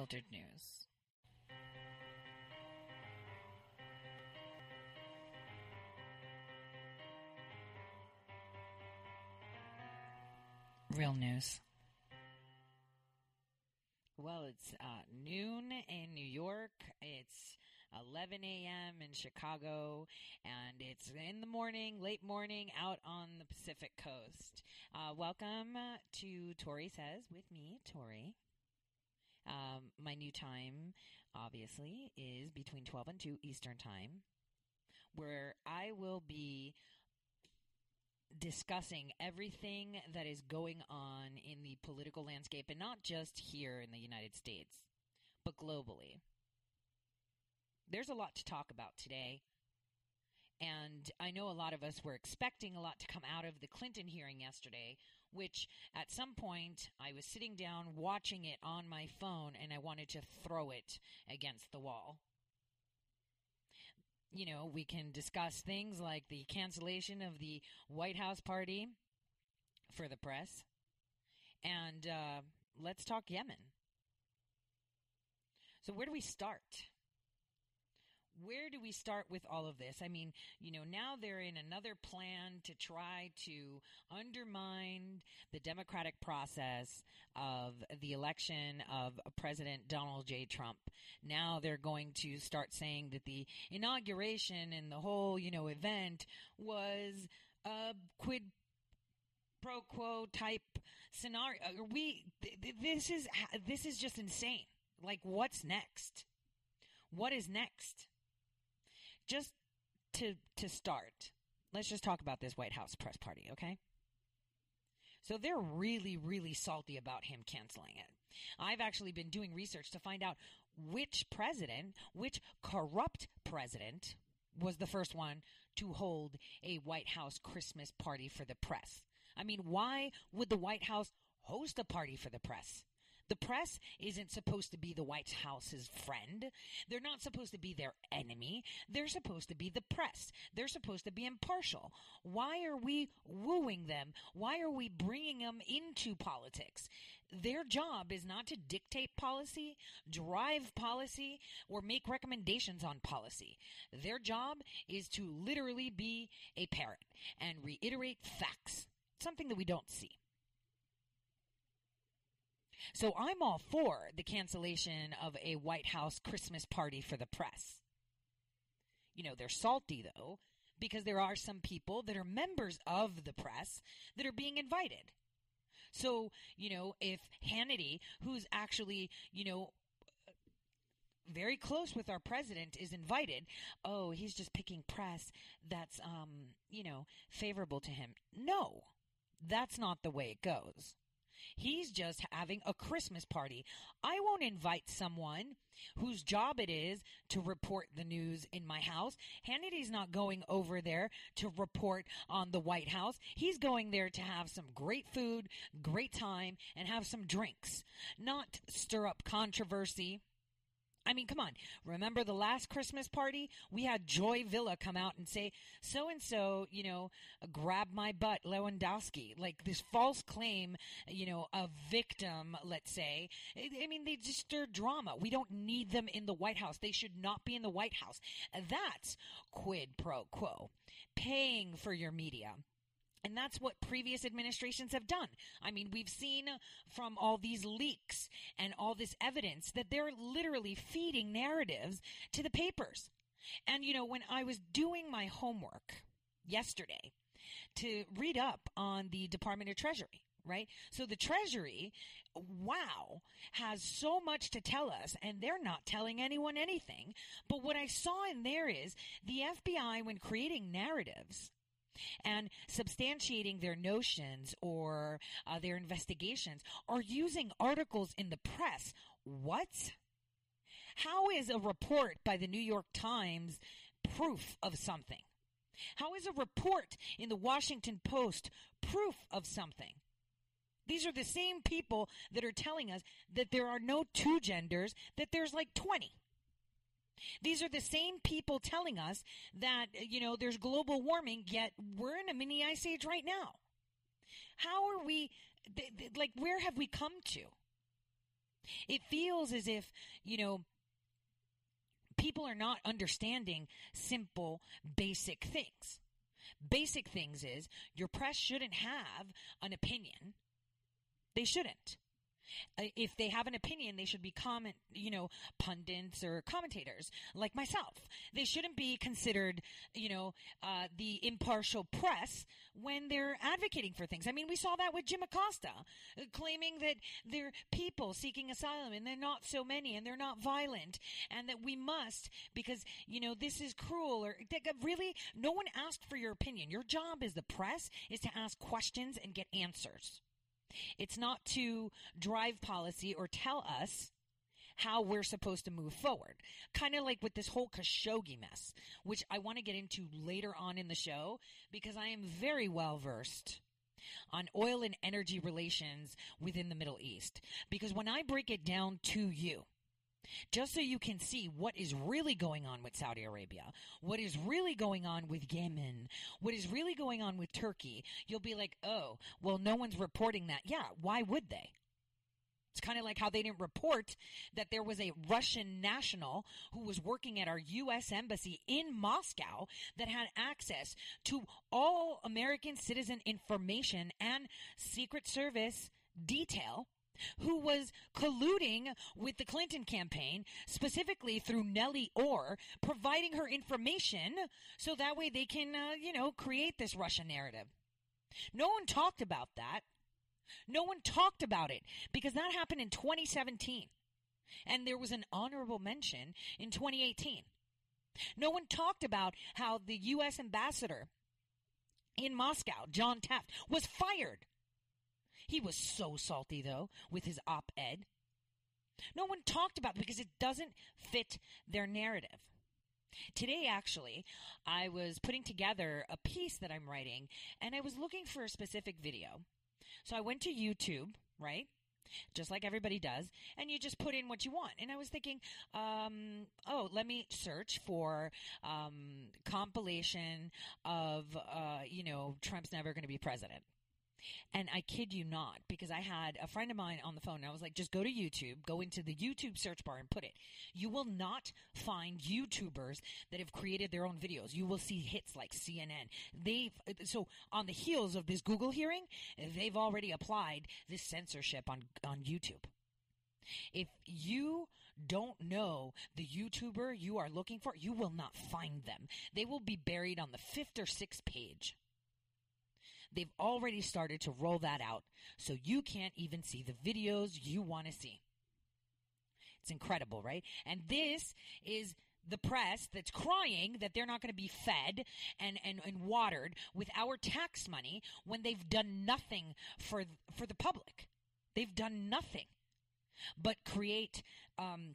unfiltered news. Real news. Well, it's uh, noon in New York. It's 11 a.m. in Chicago, and it's in the morning, late morning, out on the Pacific Coast. Uh, welcome to Tori Says with me, Tori. Um, my new time, obviously, is between 12 and 2 Eastern Time, where I will be discussing everything that is going on in the political landscape, and not just here in the United States, but globally. There's a lot to talk about today. And I know a lot of us were expecting a lot to come out of the Clinton hearing yesterday, which at some point I was sitting down watching it on my phone and I wanted to throw it against the wall. You know, we can discuss things like the cancellation of the White House party for the press. And uh, let's talk Yemen. So, where do we start? Where do we start with all of this? I mean, you know, now they're in another plan to try to undermine the democratic process of the election of President Donald J. Trump. Now they're going to start saying that the inauguration and the whole, you know, event was a quid pro quo type scenario. We this is this is just insane. Like what's next? What is next? Just to to start, let's just talk about this White House press party, okay? So they're really, really salty about him canceling it. I've actually been doing research to find out which president, which corrupt president, was the first one to hold a White House Christmas party for the press. I mean, why would the White House host a party for the press? The press isn't supposed to be the White House's friend. They're not supposed to be their enemy. They're supposed to be the press. They're supposed to be impartial. Why are we wooing them? Why are we bringing them into politics? Their job is not to dictate policy, drive policy, or make recommendations on policy. Their job is to literally be a parrot and reiterate facts, something that we don't see. So I'm all for the cancellation of a White House Christmas party for the press. You know, they're salty though, because there are some people that are members of the press that are being invited. So, you know, if Hannity, who's actually, you know, very close with our president is invited oh he's just picking press that's um you know favorable to him no that's not the way it goes He's just having a Christmas party. I won't invite someone whose job it is to report the news in my house. Hannity's not going over there to report on the White House. He's going there to have some great food, great time, and have some drinks, not stir up controversy I mean, come on. Remember the last Christmas party? We had Joy Villa come out and say, so and so, you know, grab my butt, Lewandowski. Like this false claim, you know, a victim, let's say. I mean, they just stir drama. We don't need them in the White House. They should not be in the White House. That's quid pro quo. Paying for your media. And that's what previous administrations have done. I mean, we've seen from all these leaks and all this evidence that they're literally feeding narratives to the papers. And, you know, when I was doing my homework yesterday to read up on the Department of Treasury, right? So the Treasury, wow, has so much to tell us, and they're not telling anyone anything. But what I saw in there is the FBI, when creating narratives, and substantiating their notions or uh, their investigations are using articles in the press. What? How is a report by the New York Times proof of something? How is a report in the Washington Post proof of something? These are the same people that are telling us that there are no two genders, that there's like 20. These are the same people telling us that, you know, there's global warming, yet we're in a mini ice age right now. How are we, like, where have we come to? It feels as if, you know, people are not understanding simple, basic things. Basic things is your press shouldn't have an opinion they shouldn't. Uh, if they have an opinion, they should be comment, you know, pundits or commentators like myself. They shouldn't be considered, you know, uh, the impartial press when they're advocating for things. I mean, we saw that with Jim Acosta, uh, claiming that there are people seeking asylum and they're not so many and they're not violent and that we must because, you know, this is cruel or really no one asked for your opinion. Your job as the press is to ask questions and get answers. It's not to drive policy or tell us how we're supposed to move forward. Kind of like with this whole Khashoggi mess, which I want to get into later on in the show because I am very well versed on oil and energy relations within the Middle East. Because when I break it down to you, just so you can see what is really going on with Saudi Arabia, what is really going on with Yemen, what is really going on with Turkey, you'll be like, oh, well, no one's reporting that. Yeah, why would they? It's kind of like how they didn't report that there was a Russian national who was working at our U.S. Embassy in Moscow that had access to all American citizen information and Secret Service detail who was colluding with the Clinton campaign, specifically through Nellie Ohr, providing her information so that way they can, uh, you know, create this Russian narrative. No one talked about that. No one talked about it because that happened in 2017. And there was an honorable mention in 2018. No one talked about how the U.S. ambassador in Moscow, John Tefft, was fired he was so salty, though, with his op ed. No one talked about it because it doesn't fit their narrative. Today, actually, I was putting together a piece that I'm writing and I was looking for a specific video. So I went to YouTube, right? Just like everybody does, and you just put in what you want. And I was thinking, um, oh, let me search for um, compilation of, uh, you know, Trump's never going to be president. And I kid you not, because I had a friend of mine on the phone, and I was like, just go to YouTube, go into the YouTube search bar and put it. You will not find YouTubers that have created their own videos. You will see hits like CNN. They've, so on the heels of this Google hearing, they've already applied this censorship on, on YouTube. If you don't know the YouTuber you are looking for, you will not find them. They will be buried on the fifth or sixth page. They've already started to roll that out, so you can't even see the videos you want to see. It's incredible, right? And this is the press that's crying that they're not going to be fed and, and, and watered with our tax money when they've done nothing for for the public. They've done nothing but create um,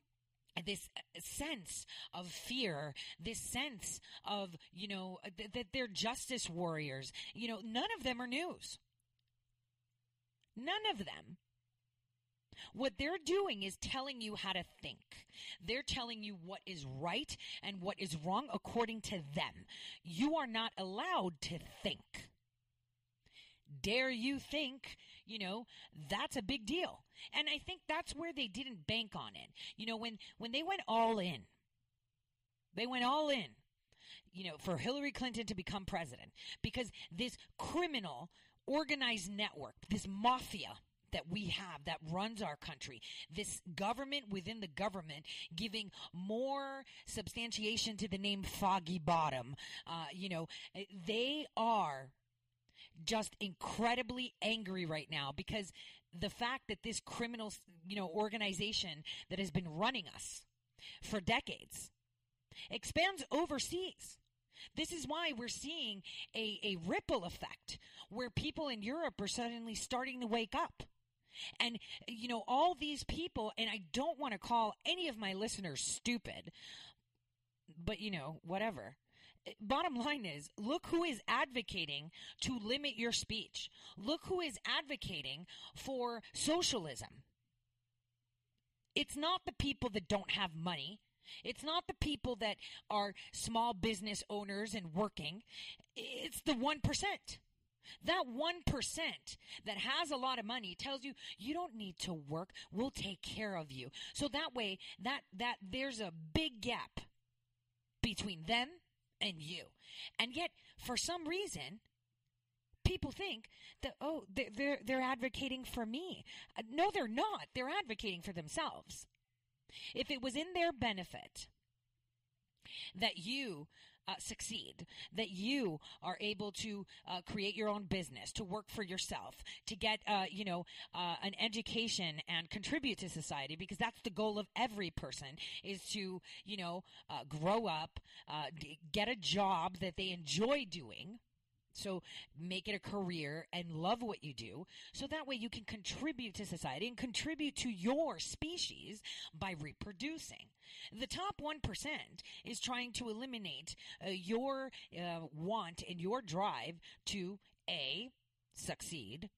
this uh, sense of fear, this sense of, you know, th- that they're justice warriors. You know, none of them are news. None of them. What they're doing is telling you how to think. They're telling you what is right and what is wrong according to them. You are not allowed to think. Dare you think you know, that's a big deal. And I think that's where they didn't bank on it. You know, when, when they went all in, they went all in, you know, for Hillary Clinton to become president because this criminal organized network, this mafia, that we have that runs our country. This government within the government giving more substantiation to the name Foggy Bottom. Uh, you know, they are just incredibly angry right now because the fact that this criminal, you know, organization that has been running us for decades expands overseas. This is why we're seeing a, a ripple effect where people in Europe are suddenly starting to wake up. And, you know, all these people, and I don't want to call any of my listeners stupid, but, you know, whatever. Bottom line is, look who is advocating to limit your speech. Look who is advocating for socialism. It's not the people that don't have money. It's not the people that are small business owners and working. It's the 1%. That 1% that has a lot of money tells you you don't need to work. We'll take care of you. So that way that that there's a big gap between them and you. And yet for some reason people think that oh they're they're advocating for me. Uh, no they're not. They're advocating for themselves. If it was in their benefit that you uh, succeed, that you are able to uh, create your own business, to work for yourself, to get, uh, you know, uh, an education and contribute to society, because that's the goal of every person is to, you know, uh, grow up, uh, get a job that they enjoy doing, so make it a career and love what you do. So that way you can contribute to society and contribute to your species by reproducing. The top 1% is trying to eliminate uh, your uh, want and your drive to A, succeed,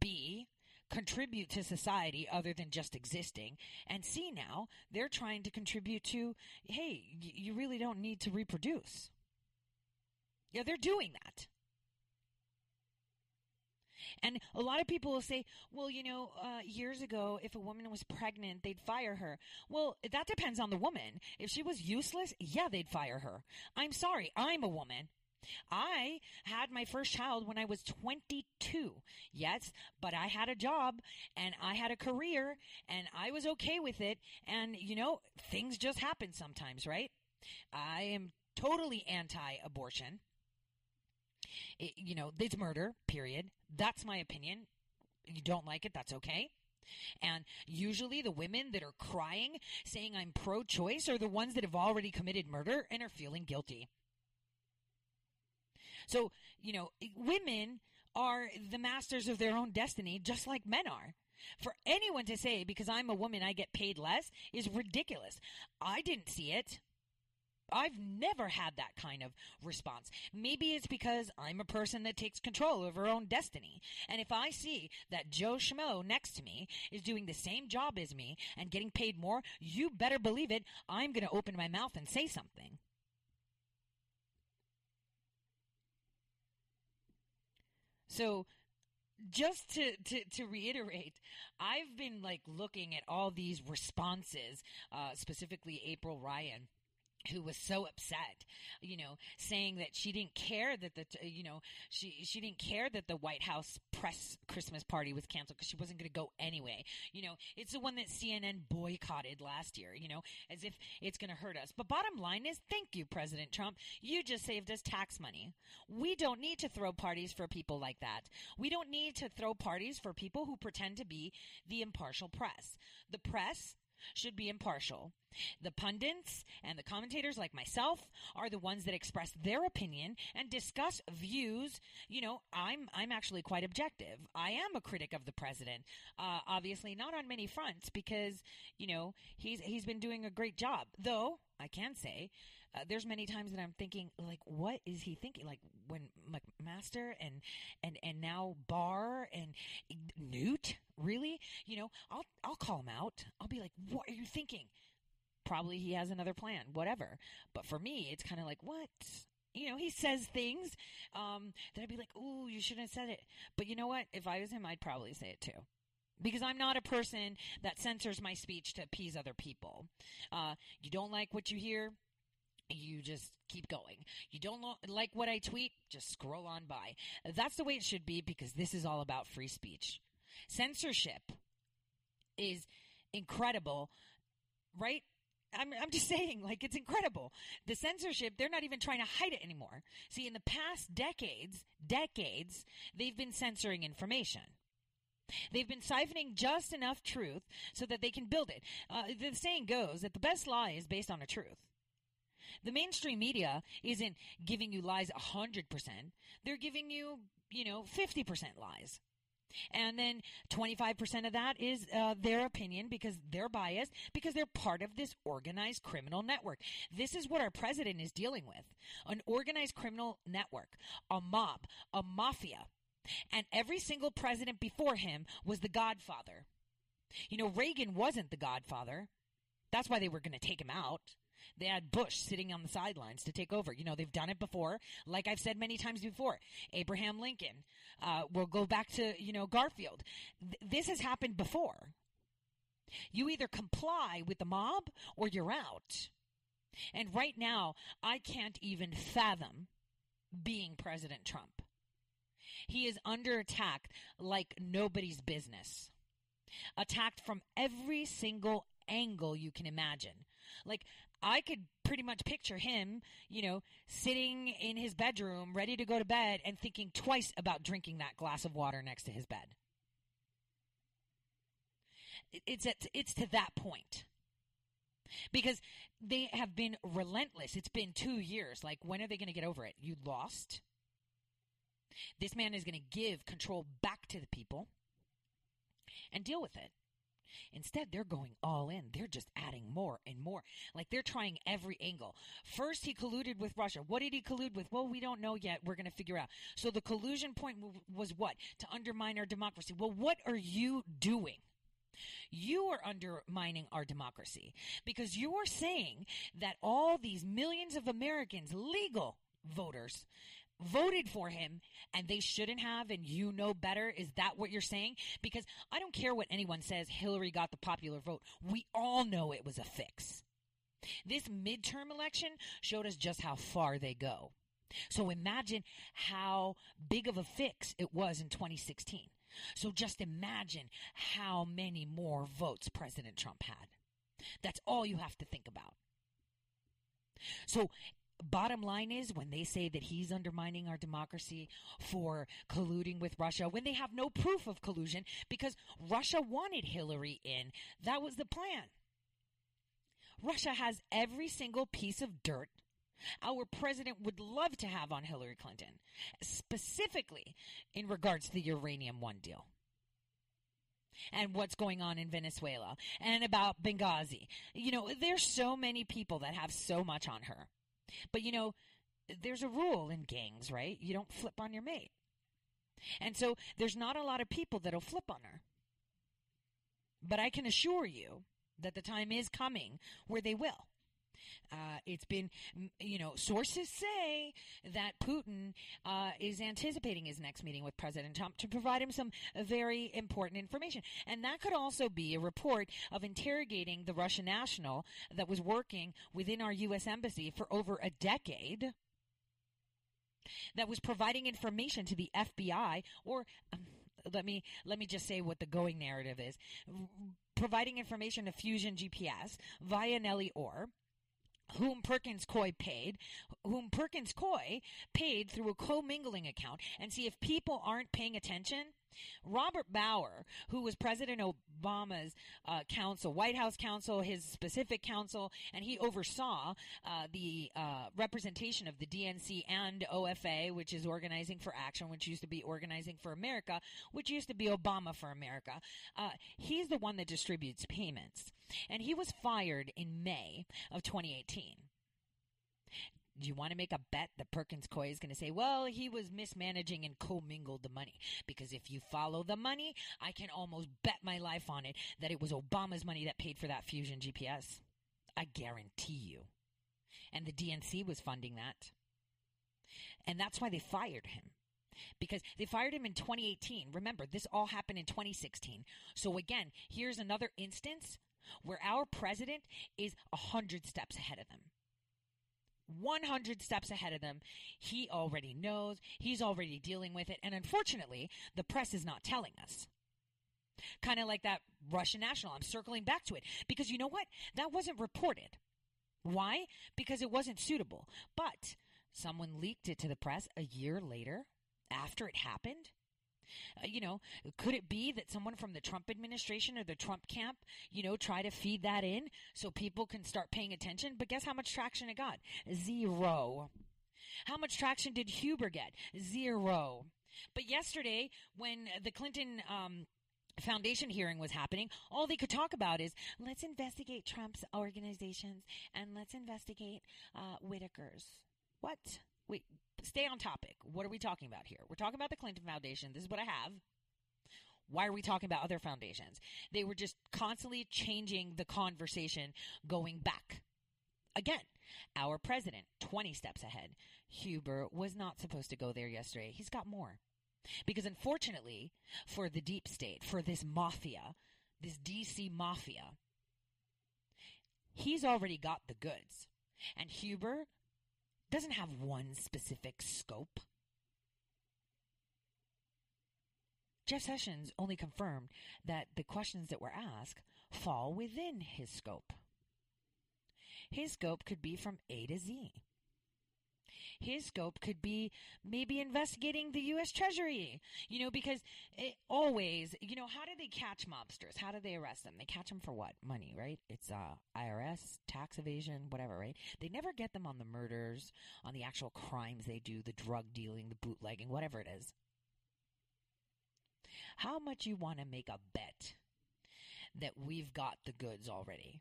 B, contribute to society other than just existing. And C, now they're trying to contribute to, hey, you really don't need to reproduce. Yeah, they're doing that. And a lot of people will say, well, you know, uh, years ago, if a woman was pregnant, they'd fire her. Well, that depends on the woman. If she was useless, yeah, they'd fire her. I'm sorry, I'm a woman. I had my first child when I was 22. Yes, but I had a job and I had a career and I was okay with it. And, you know, things just happen sometimes, right? I am totally anti abortion. It, you know, it's murder, period. That's my opinion. You don't like it, that's okay. And usually the women that are crying, saying I'm pro choice, are the ones that have already committed murder and are feeling guilty. So, you know, women are the masters of their own destiny, just like men are. For anyone to say, because I'm a woman, I get paid less, is ridiculous. I didn't see it. I've never had that kind of response. Maybe it's because I'm a person that takes control of her own destiny. And if I see that Joe Schmo next to me is doing the same job as me and getting paid more, you better believe it, I'm going to open my mouth and say something. So, just to, to, to, reiterate, I've been like looking at all these responses, uh, specifically April Ryan who was so upset, you know, saying that she didn't care that the, you know, she she didn't care that the White House press Christmas party was canceled because she wasn't going to go anyway. You know, it's the one that CNN boycotted last year. You know, as if it's going to hurt us. But bottom line is, thank you, President Trump. You just saved us tax money. We don't need to throw parties for people like that. We don't need to throw parties for people who pretend to be the impartial press. The press should be impartial. The pundits and the commentators like myself are the ones that express their opinion and discuss views. You know, I'm I'm actually quite objective. I am a critic of the president. Uh, obviously, not on many fronts because you know he's he's been doing a great job. Though I can say uh, there's many times that I'm thinking, like, what is he thinking? Like when McMaster and and and now Barr and Newt, really? You know, I'll I'll call him out. I'll be like, what are you thinking? Probably he has another plan, whatever. But for me, it's kind of like, what? you know, he says things um, that I'd be like, "Ooh, you shouldn't have said it." But you know what? If I was him, I'd probably say it too, because I'm not a person that censors my speech to appease other people. Uh, you don't like what you hear, you just keep going. You don't lo- like what I tweet, just scroll on by. That's the way it should be because this is all about free speech. Censorship is incredible, right? I'm, I'm just saying, like, it's incredible. The censorship, they're not even trying to hide it anymore. See, in the past decades, decades, they've been censoring information. They've been siphoning just enough truth so that they can build it. Uh, the saying goes that the best lie is based on a truth. The mainstream media isn't giving you lies 100%. They're giving you, you know, 50% lies. And then 25% of that is uh, their opinion because they're biased, because they're part of this organized criminal network. This is what our president is dealing with an organized criminal network, a mob, a mafia. And every single president before him was the godfather. You know, Reagan wasn't the godfather. That's why they were going to take him out. They had Bush sitting on the sidelines to take over. You know, they've done it before. Like I've said many times before, Abraham Lincoln. Uh, we'll go back to, you know, Garfield. Th- this has happened before. You either comply with the mob or you're out. And right now, I can't even fathom being President Trump. He is under attack like nobody's business. Attacked from every single angle you can imagine. Like, I could pretty much picture him, you know, sitting in his bedroom, ready to go to bed, and thinking twice about drinking that glass of water next to his bed. It's at, it's to that point because they have been relentless. It's been two years. Like, when are they going to get over it? You lost. This man is going to give control back to the people and deal with it. Instead, they're going all in. They're just adding more and more. Like they're trying every angle. First, he colluded with Russia. What did he collude with? Well, we don't know yet. We're going to figure out. So the collusion point was what? To undermine our democracy. Well, what are you doing? You are undermining our democracy because you are saying that all these millions of Americans, legal voters, voted for him and they shouldn't have and you know better. Is that what you're saying? Because i don't care what anyone says hillary got the popular vote. We all know it was a fix. This midterm election showed us just how far they go. So imagine how big of a fix it was in 2016 so just imagine how many more votes president trump had. That's all you have to think about. So bottom line is when they say that he's undermining our democracy for colluding with Russia, when they have no proof of collusion because Russia wanted Hillary in, that was the plan. Russia has every single piece of dirt our president would love to have on Hillary Clinton, specifically in regards to the Uranium One deal and what's going on in Venezuela and about Benghazi. You know, there's so many people that have so much on her. But you know, there's a rule in gangs, right? You don't flip on your mate. And so there's not a lot of people that'll flip on her. But I can assure you that the time is coming where they will. Uh, it's been, you know, sources say that Putin uh, is anticipating his next meeting with President Trump to provide him some very important information. And that could also be a report of interrogating the Russian national that was working within our U.S. Embassy for over a decade. That was providing information to the FBI, or um, let me let me just say what the going narrative is: providing information to Fusion GPS via Nellie Ohr, whom Perkins Coie paid, whom Perkins Coie paid through a commingling account, and see if people aren't paying attention. Robert Bauer, who was President Obama's uh, counsel, White House counsel, his specific counsel, and he oversaw uh, the uh, representation of the DNC and OFA, which is Organizing for Action, which used to be Organizing for America, which used to be Obama for America. Uh, he's the one that distributes payments. And he was fired in May of 2018 do you want to make a bet that Perkins Coie is going to say, well, he was mismanaging and commingled the money? Because if you follow the money, I can almost bet my life on it that it was Obama's money that paid for that Fusion GPS. I guarantee you. And the DNC was funding that. And that's why they fired him. Because they fired him in 2018. Remember, this all happened in 2016. So again, here's another instance where our president is a hundred steps ahead of them. 100 steps ahead of them. He already knows. He's already dealing with it. And unfortunately, the press is not telling us. Kind of like that Russian national. I'm circling back to it because you know what? That wasn't reported. Why? Because it wasn't suitable. But someone leaked it to the press a year later after it happened. Uh, you know, could it be that someone from the Trump administration or the Trump camp, you know, try to feed that in so people can start paying attention? But guess how much traction it got? Zero. How much traction did Huber get? Zero. But yesterday, when the Clinton um, foundation hearing was happening, all they could talk about is let's investigate Trump's organizations and let's investigate uh, Whitaker's. What? Wait, stay on topic. What are we talking about here? We're talking about the Clinton Foundation. This is what I have. Why are we talking about other foundations? They were just constantly changing the conversation going back. Again, our president, 20 steps ahead. Huber was not supposed to go there yesterday. He's got more. Because unfortunately, for the deep state, for this mafia, this DC mafia, he's already got the goods. And Huber doesn't have one specific scope. Jeff Sessions only confirmed that the questions that were asked fall within his scope. His scope could be from A to Z. His scope could be maybe investigating the U.S. Treasury, you know, because it always, you know, how do they catch mobsters? How do they arrest them? They catch them for what? Money, right? It's uh, IRS, tax evasion, whatever, right? They never get them on the murders, on the actual crimes they do, the drug dealing, the bootlegging, whatever it is. How much you want to make a bet that we've got the goods already?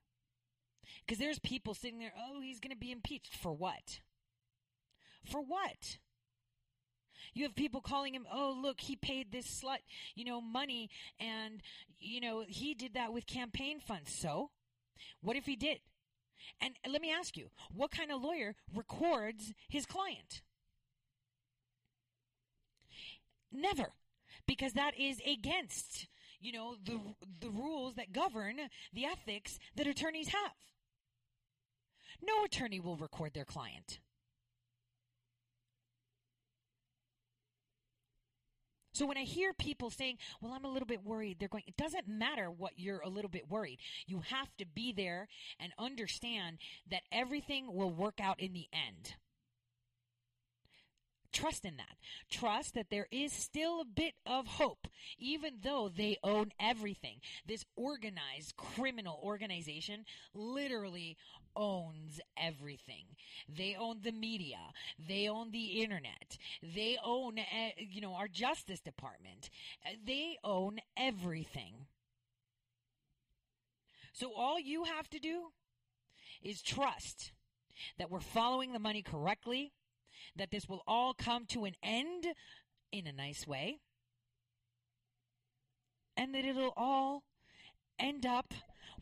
Because there's people sitting there, oh, he's going to be impeached. For what? For what? You have people calling him, oh, look, he paid this slut, you know, money, and, you know, he did that with campaign funds. So, what if he did? And let me ask you, what kind of lawyer records his client? Never. Because that is against, you know, the, the rules that govern the ethics that attorneys have. No attorney will record their client. So when I hear people saying, well, I'm a little bit worried, they're going, it doesn't matter what you're a little bit worried. You have to be there and understand that everything will work out in the end. Trust in that. Trust that there is still a bit of hope, even though they own everything. This organized criminal organization literally owns everything. They own the media. They own the internet. They own, uh, you know, our Justice Department. Uh, they own everything. So all you have to do is trust that we're following the money correctly that this will all come to an end in a nice way, and that it'll all end up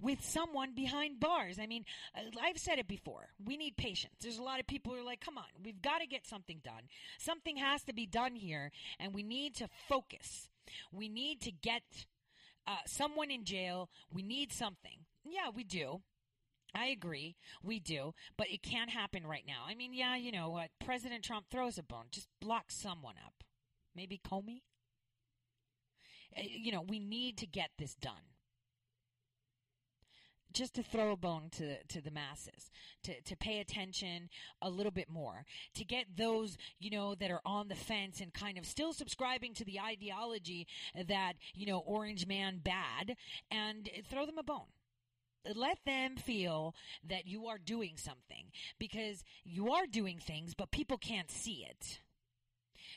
with someone behind bars. I mean, uh, I've said it before. We need patience. There's a lot of people who are like, come on, we've got to get something done. Something has to be done here, and we need to focus. We need to get uh, someone in jail. We need something. Yeah, we do. I agree. We do. But it can't happen right now. I mean, yeah, you know what? President Trump throws a bone. Just block someone up. Maybe Comey? Uh, you know, we need to get this done. Just to throw a bone to to the masses, to to pay attention a little bit more, to get those you know that are on the fence and kind of still subscribing to the ideology that you know Orange Man bad, and throw them a bone let them feel that you are doing something because you are doing things, but people can't see it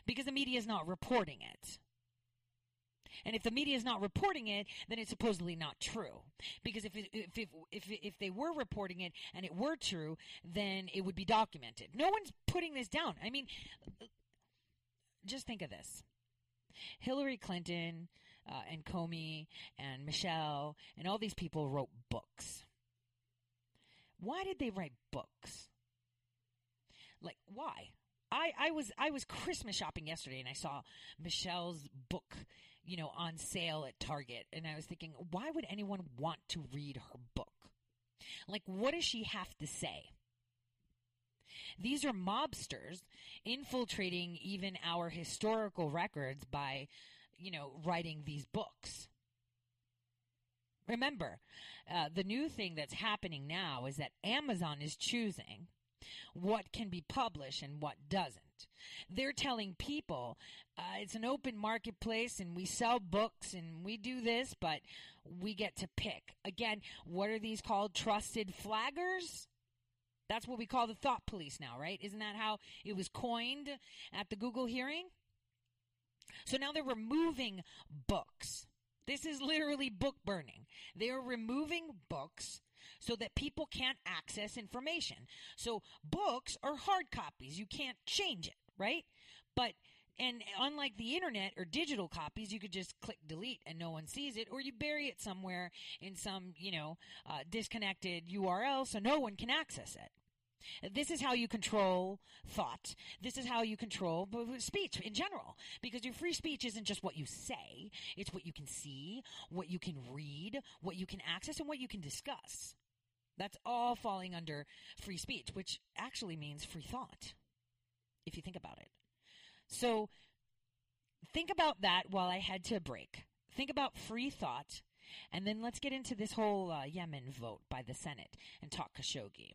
because the media is not reporting it. And if the media is not reporting it, then it's supposedly not true. Because if, it, if, if, if, if they were reporting it and it were true, then it would be documented. No one's putting this down. I mean, just think of this Hillary Clinton uh, and Comey and Michelle and all these people wrote books. Why did they write books? Like why? I, I was I was Christmas shopping yesterday and I saw Michelle's book, you know, on sale at Target and I was thinking, why would anyone want to read her book? Like what does she have to say? These are mobsters infiltrating even our historical records by you know, writing these books. Remember, uh, the new thing that's happening now is that Amazon is choosing what can be published and what doesn't. They're telling people uh, it's an open marketplace and we sell books and we do this, but we get to pick. Again, what are these called? Trusted flaggers? That's what we call the thought police now, right? Isn't that how it was coined at the Google hearing? So now they're removing books. This is literally book burning. They are removing books so that people can't access information. So books are hard copies. You can't change it, right? But and unlike the internet or digital copies, you could just click delete and no one sees it, or you bury it somewhere in some, you know, uh, disconnected URL so no one can access it. This is how you control thought. This is how you control speech in general. Because your free speech isn't just what you say, it's what you can see, what you can read, what you can access, and what you can discuss. That's all falling under free speech, which actually means free thought, if you think about it. So think about that while I head to a break. Think about free thought, and then let's get into this whole uh, Yemen vote by the Senate and talk Khashoggi.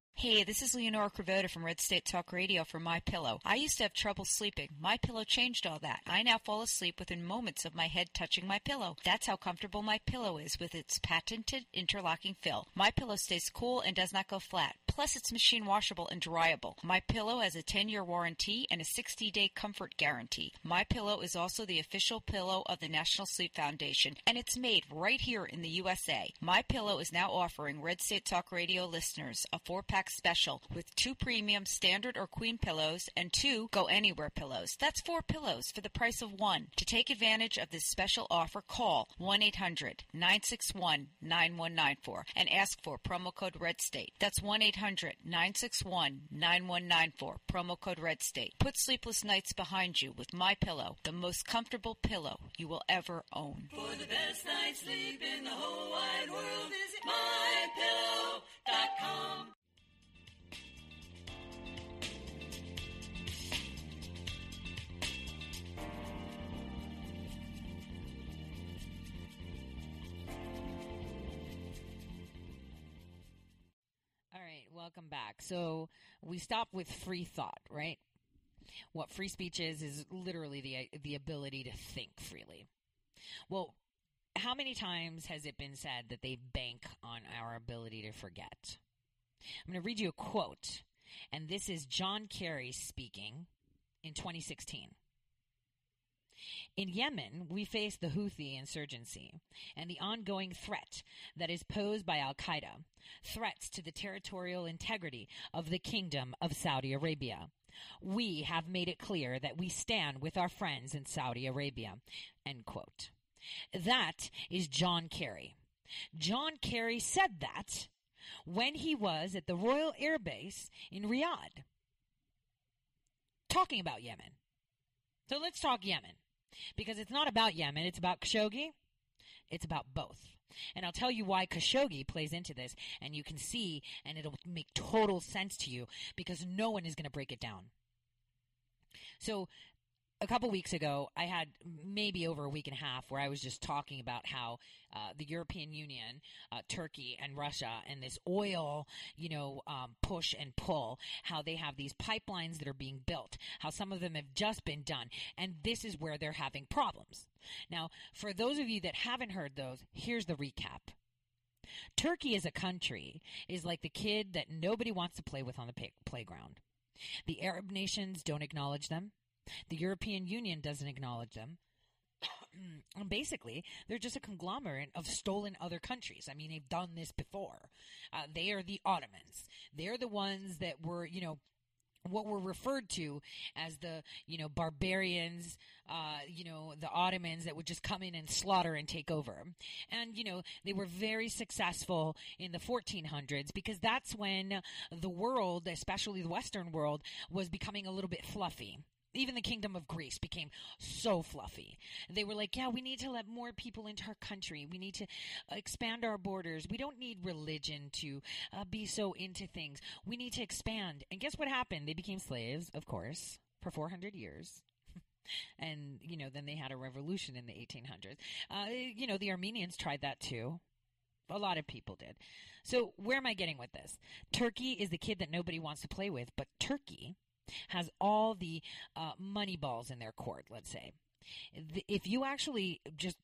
Hey, this is Leonora Cravota from Red State Talk Radio for My Pillow. I used to have trouble sleeping. My Pillow changed all that. I now fall asleep within moments of my head touching my pillow. That's how comfortable My Pillow is with its patented interlocking fill. My Pillow stays cool and does not go flat. Plus, it's machine washable and dryable. My Pillow has a 10-year warranty and a 60-day comfort guarantee. My Pillow is also the official pillow of the National Sleep Foundation, and it's made right here in the USA. My Pillow is now offering Red State Talk Radio listeners a four-pack special with two premium standard or queen pillows and two go anywhere pillows. That's four pillows for the price of one. To take advantage of this special offer, call 1-800-961-9194 and ask for promo code Red State. That's 1-800-961-9194 promo code Red State. Put sleepless nights behind you with My Pillow, the most comfortable pillow you will ever own. For the best night's sleep in the whole wide world, visit mypillow.com. welcome back. So we stop with free thought, right? What free speech is is literally the the ability to think freely. Well, how many times has it been said that they bank on our ability to forget? I'm going to read you a quote, and this is John Kerry speaking in 2016. In Yemen, we face the Houthi insurgency and the ongoing threat that is posed by Al Qaeda, threats to the territorial integrity of the Kingdom of Saudi Arabia. We have made it clear that we stand with our friends in Saudi Arabia. End quote. That is John Kerry. John Kerry said that when he was at the Royal Air Base in Riyadh talking about Yemen. So let's talk Yemen. Because it's not about Yemen, it's about Khashoggi. It's about both. And I'll tell you why Khashoggi plays into this, and you can see, and it'll make total sense to you because no one is going to break it down. So, a couple weeks ago, I had maybe over a week and a half where I was just talking about how uh, the European Union, uh, Turkey, and Russia, and this oil, you know, um, push and pull, how they have these pipelines that are being built, how some of them have just been done, and this is where they're having problems. Now, for those of you that haven't heard those, here's the recap. Turkey as a country is like the kid that nobody wants to play with on the pay- playground. The Arab nations don't acknowledge them. The European Union doesn't acknowledge them. basically, they're just a conglomerate of stolen other countries. I mean, they've done this before. Uh, they are the Ottomans. They're the ones that were, you know, what were referred to as the you know barbarians uh, you know the ottomans that would just come in and slaughter and take over and you know they were very successful in the 1400s because that's when the world especially the western world was becoming a little bit fluffy even the kingdom of Greece became so fluffy. They were like, yeah, we need to let more people into our country. We need to expand our borders. We don't need religion to uh, be so into things. We need to expand. And guess what happened? They became slaves, of course, for 400 years. and, you know, then they had a revolution in the 1800s. Uh, you know, the Armenians tried that too. A lot of people did. So, where am I getting with this? Turkey is the kid that nobody wants to play with, but Turkey has all the uh, money balls in their court, let's say. If you actually just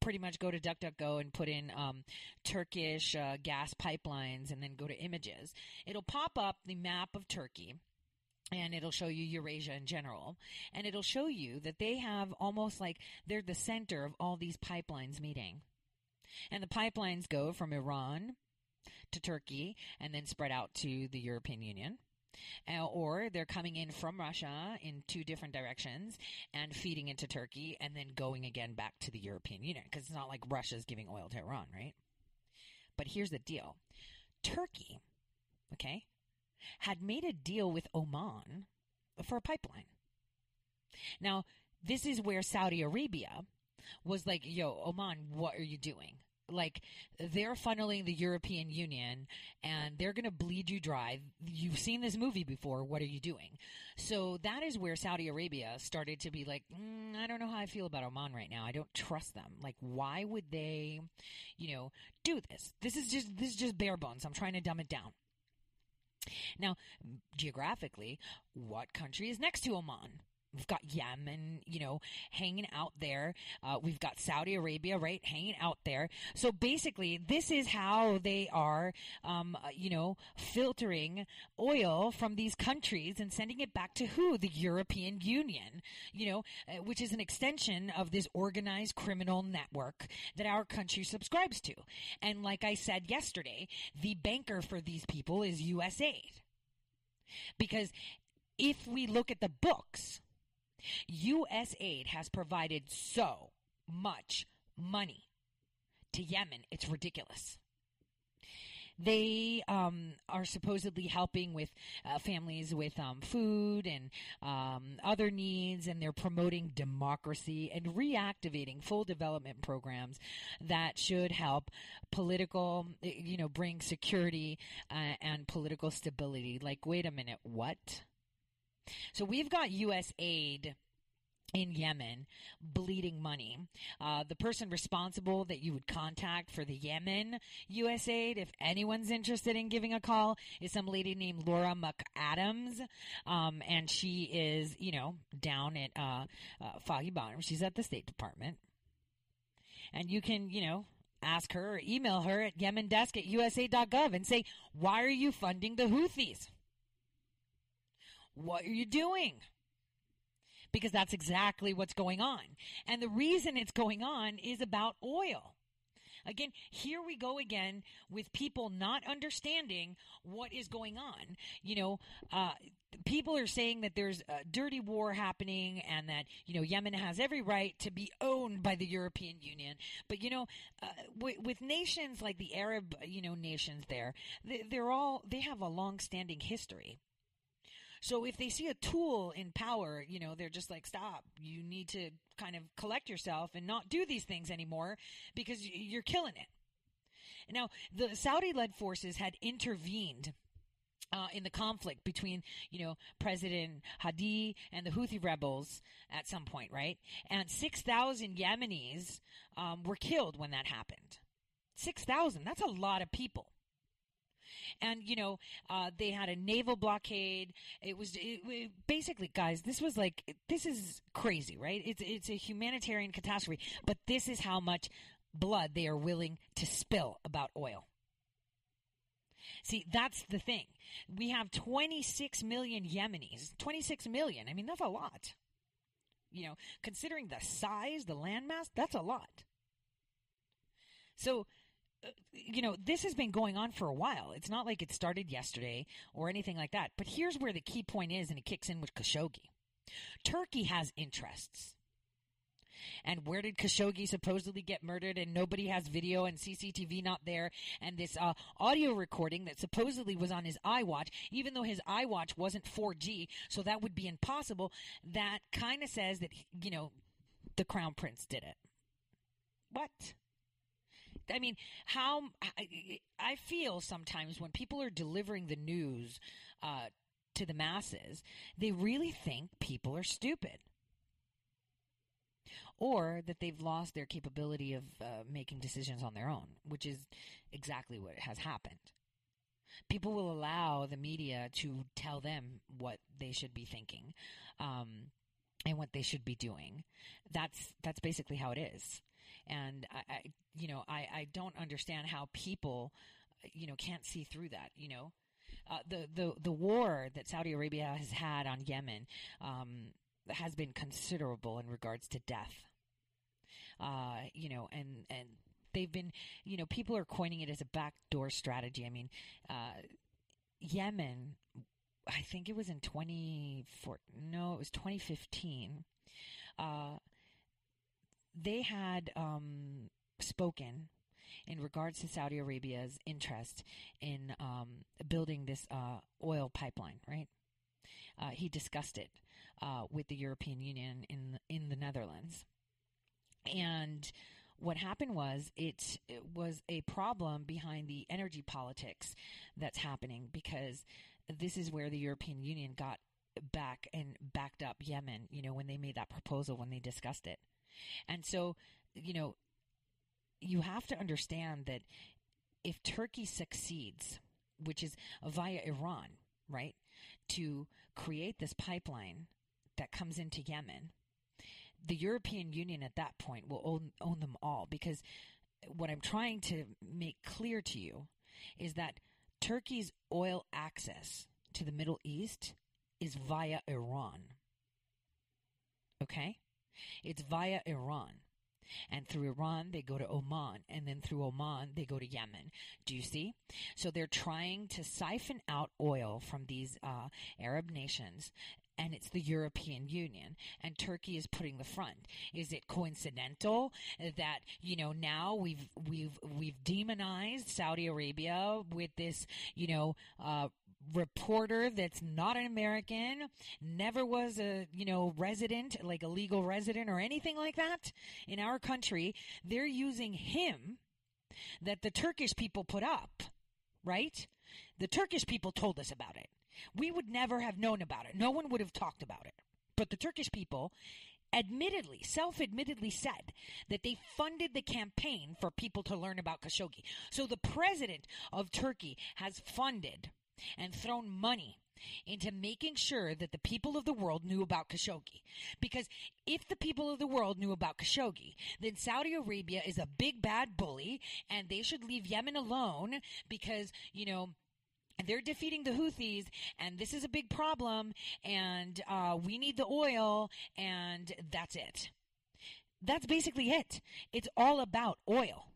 pretty much go to DuckDuckGo and put in um, Turkish uh, gas pipelines and then go to images, it'll pop up the map of Turkey and it'll show you Eurasia in general. And it'll show you that they have almost like they're the center of all these pipelines meeting. And the pipelines go from Iran to Turkey and then spread out to the European Union. Uh, or they're coming in from Russia in two different directions and feeding into Turkey and then going again back to the European Union because it's not like Russia's giving oil to Iran, right? But here's the deal Turkey, okay, had made a deal with Oman for a pipeline. Now, this is where Saudi Arabia was like, yo, Oman, what are you doing? Like they're funneling the European Union and they're going to bleed you dry. You've seen this movie before. What are you doing? So that is where Saudi Arabia started to be like, mm, I don't know how I feel about Oman right now. I don't trust them. Like, why would they, you know, do this? This is just this is just bare bones. I'm trying to dumb it down. Now, geographically, what country is next to Oman? We've got Yemen, you know, hanging out there. Uh, we've got Saudi Arabia, right, hanging out there. So basically, this is how they are, um, uh, you know, filtering oil from these countries and sending it back to who? The European Union, you know, uh, which is an extension of this organized criminal network that our country subscribes to. And like I said yesterday, the banker for these people is USAID. Because if we look at the books, USAID has provided so much money to Yemen, it's ridiculous. They um, are supposedly helping with uh, families with um, food and um, other needs, and they're promoting democracy and reactivating full development programs that should help political, you know, bring security uh, and political stability. Like, wait a minute, what? So we've got U.S. aid in Yemen bleeding money. Uh, the person responsible that you would contact for the Yemen USAID, if anyone's interested in giving a call, is some lady named Laura McAdams. Um, and she is, you know, down at uh, uh, Foggy Bottom. She's at the State Department. And you can, you know, ask her or email her at yemendesk at usa.gov and say, why are you funding the Houthis? What are you doing? because that's exactly what's going on. And the reason it's going on is about oil. Again, here we go again with people not understanding what is going on. You know, uh, people are saying that there's a dirty war happening and that, you know, Yemen has every right to be owned by the European Union. But, you know, uh, w- with nations like the Arab, you know, nations there, they, they're all, they have a long standing history. So if they see a tool in power, you know, they're just like, stop. You need to kind of collect yourself and not do these things anymore because you're killing it. Now, the Saudi led forces had intervened. Uh, in the conflict between, you know, President Hadi and the Houthi rebels at some point, right? And 6,000 Yemenis um, were killed when that happened. 6,000, that's a lot of people and you know uh, they had a naval blockade. It was it, it, basically, guys, this was like this is crazy, right? It's it's a humanitarian catastrophe, but this is how much blood they are willing to spill about oil. See, that's the thing. We have 26 million Yemenis. 26 million. I mean, that's a lot. You know, considering the size, the landmass, that's a lot. So you know, this has been going on for a while. It's not like it started yesterday or anything like that. But here's where the key point is, and it kicks in with Khashoggi. Turkey has interests. And where did Khashoggi supposedly get murdered and nobody has video and CCTV not there and this uh, audio recording that supposedly was on his iWatch, even though his iWatch wasn't 4G, so that would be impossible, that kind of says that, you know, the crown prince did it. What? I mean, how I feel sometimes when people are delivering the news uh, to the masses, they really think people are stupid. Or that they've lost their capability of uh, making decisions on their own, which is exactly what has happened. People will allow the media to tell them what they should be thinking um, and what they should be doing. That's that's basically how it is and I, I you know, I, I don't understand how people, you know, can't see through that. You know, uh, the the the war that Saudi Arabia has had on Yemen um, has been considerable in regards to death. Uh, you know, and and they've been, you know, people are coining it as a backdoor strategy. I mean, uh, Yemen, I think it was in 24, no, it was 2015. Uh, they had um, spoken in regards to Saudi Arabia's interest in um, building this uh, oil pipeline, right? Uh, he discussed it uh, with the European Union in in the Netherlands, and what happened was it, it was a problem behind the energy politics that's happening because this is where the European Union got back and backed up Yemen. You know when they made that proposal when they discussed it. And so, you know, you have to understand that if Turkey succeeds, which is via Iran, right, to create this pipeline that comes into Yemen, the European Union at that point will own, own them all because what I'm trying to make clear to you is that Turkey's oil access to the Middle East is via Iran. Okay? It's via Iran. And through Iran, they go to Oman. And then through Oman, they go to Yemen. Do you see? So they're trying to siphon out oil from these uh, Arab nations and it's the European Union and Turkey is putting the front. Is it coincidental that you know now we've we've we've demonized Saudi Arabia with this you know uh, reporter that's not an American, never was a, you know, resident, like a legal resident or anything like that in our country, they're using him that the Turkish people put up, right? The Turkish people told us about it. We would never have known about it. No one would have talked about it. But the Turkish people admittedly, self admittedly said that they funded the campaign for people to learn about Khashoggi. So the president of Turkey has funded and thrown money into making sure that the people of the world knew about Khashoggi. Because if the people of the world knew about Khashoggi, then Saudi Arabia is a big bad bully and they should leave Yemen alone because, you know, they're defeating the Houthis, and this is a big problem, and uh, we need the oil, and that's it. That's basically it. It's all about oil.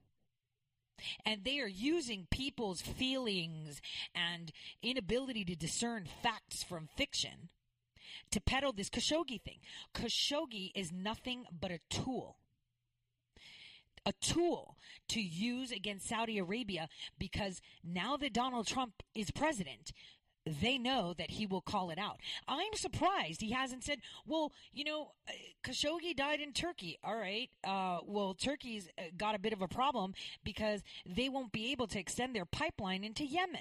And they are using people's feelings and inability to discern facts from fiction to peddle this Khashoggi thing. Khashoggi is nothing but a tool a tool to use against Saudi Arabia because now that Donald Trump is president, they know that he will call it out. I'm surprised he hasn't said, well, you know, uh, Khashoggi died in Turkey. All right. Uh, well, Turkey's got a bit of a problem because they won't be able to extend their pipeline into Yemen.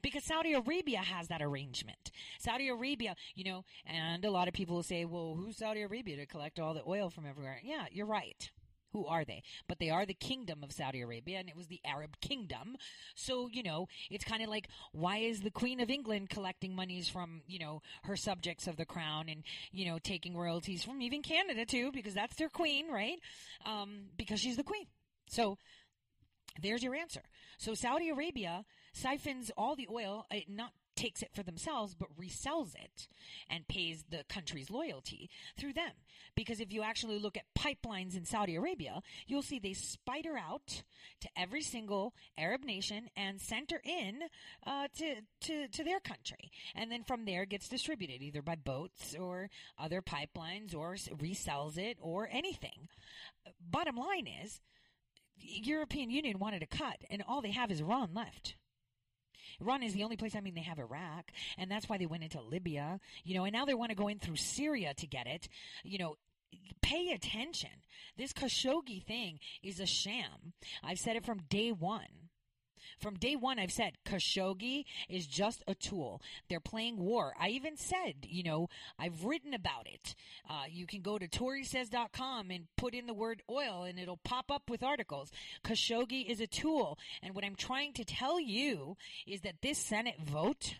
Because Saudi Arabia has that arrangement. Saudi Arabia, you know, and a lot of people will say, well, who's Saudi Arabia to collect all the oil from everywhere? Yeah, you're right. Who are they? But they are the kingdom of Saudi Arabia, and it was the Arab kingdom. So, you know, it's kind of like, why is the Queen of England collecting monies from, you know, her subjects of the crown and, you know, taking royalties from even Canada too, because that's their queen, right? Um, because she's the queen. So, there's your answer. So Saudi Arabia siphons all the oil, uh, not takes it for themselves, but resells it and pays the country's loyalty through them. Because if you actually look at pipelines in Saudi Arabia, you'll see they spider out to every single Arab nation and center in uh, to, to, to their country. And then from there gets distributed either by boats or other pipelines or resells it or anything. Bottom line is, European Union wanted a cut, and all they have is Iran left. Iran is the only place, I mean, they have Iraq, and that's why they went into Libya, you know, and now they want to go in through Syria to get it. You know, pay attention. This Khashoggi thing is a sham. I've said it from day one. From day one, I've said Khashoggi is just a tool. They're playing war. I even said, you know, I've written about it. Uh, you can go to ToriSays.com and put in the word oil and it'll pop up with articles. Khashoggi is a tool. And what I'm trying to tell you is that this Senate vote,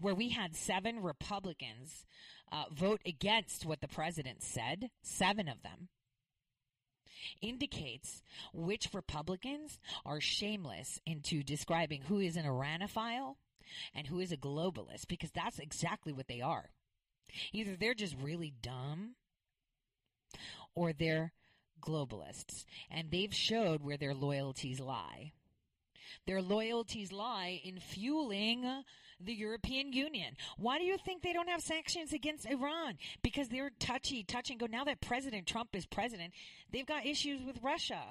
where we had seven Republicans uh, vote against what the president said, seven of them, indicates which Republicans are shameless into describing who is an Iranophile and who is a globalist, because that's exactly what they are. Either they're just really dumb or they're globalists, and they've showed where their loyalties lie. Their loyalties lie in fueling the European Union. Why do you think they don't have sanctions against Iran? Because they're touchy, touch and go. Now that President Trump is president, they've got issues with Russia.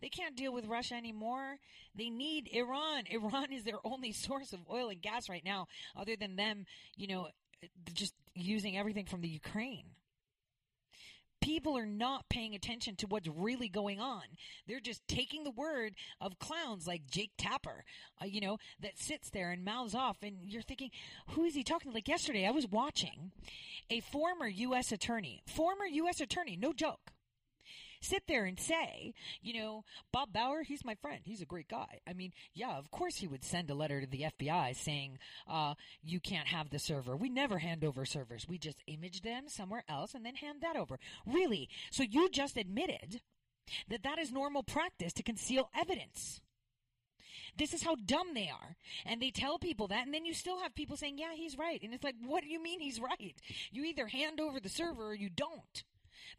They can't deal with Russia anymore. They need Iran. Iran is their only source of oil and gas right now, other than them, you know, just using everything from the Ukraine people are not paying attention to what's really going on. They're just taking the word of clowns like Jake Tapper, uh, you know, that sits there and mouths off. And you're thinking, who is he talking to? Like yesterday, I was watching a former U.S. attorney, former U.S. attorney, no joke sit there and say, you know, Bob Bauer, he's my friend. He's a great guy. I mean, yeah, of course he would send a letter to the FBI saying, uh, you can't have the server. We never hand over servers. We just image them somewhere else and then hand that over. Really? So you just admitted that that is normal practice to conceal evidence. This is how dumb they are. And they tell people that, and then you still have people saying, yeah, he's right. And it's like, what do you mean he's right? You either hand over the server or you don't.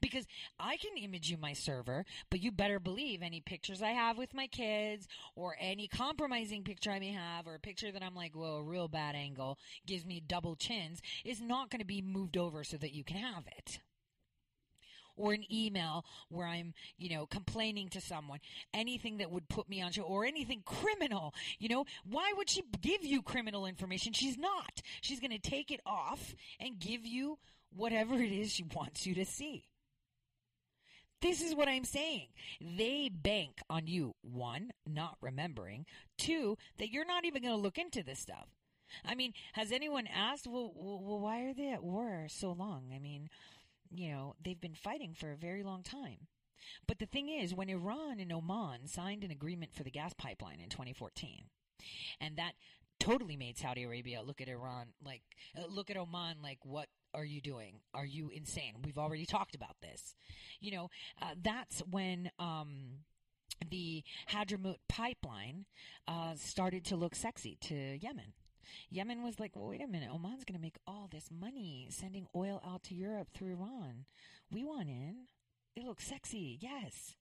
Because I can image you my server, but you better believe any pictures I have with my kids or any compromising picture I may have or a picture that I'm like, whoa, a real bad angle gives me double chins is not going to be moved over so that you can have it or an email where I'm, you know, complaining to someone, anything that would put me on show or anything criminal, you know, why would she give you criminal information? She's not. She's going to take it off and give you whatever it is she wants you to see. This is what I'm saying. They bank on you, one, not remembering, two, that you're not even going to look into this stuff. I mean, has anyone asked, well, well, why are they at war so long? I mean, you know, they've been fighting for a very long time. But the thing is, when Iran and Oman signed an agreement for the gas pipeline in 2014, and that totally made Saudi Arabia look at Iran like, uh, look at Oman like, what are you doing? Are you insane? We've already talked about this. You know, uh, that's when um, the Hadramaut pipeline uh, started to look sexy to Yemen. Yemen was like, well, wait a minute, Oman's going to make all this money sending oil out to Europe through Iran. We want in. It looks sexy, yes.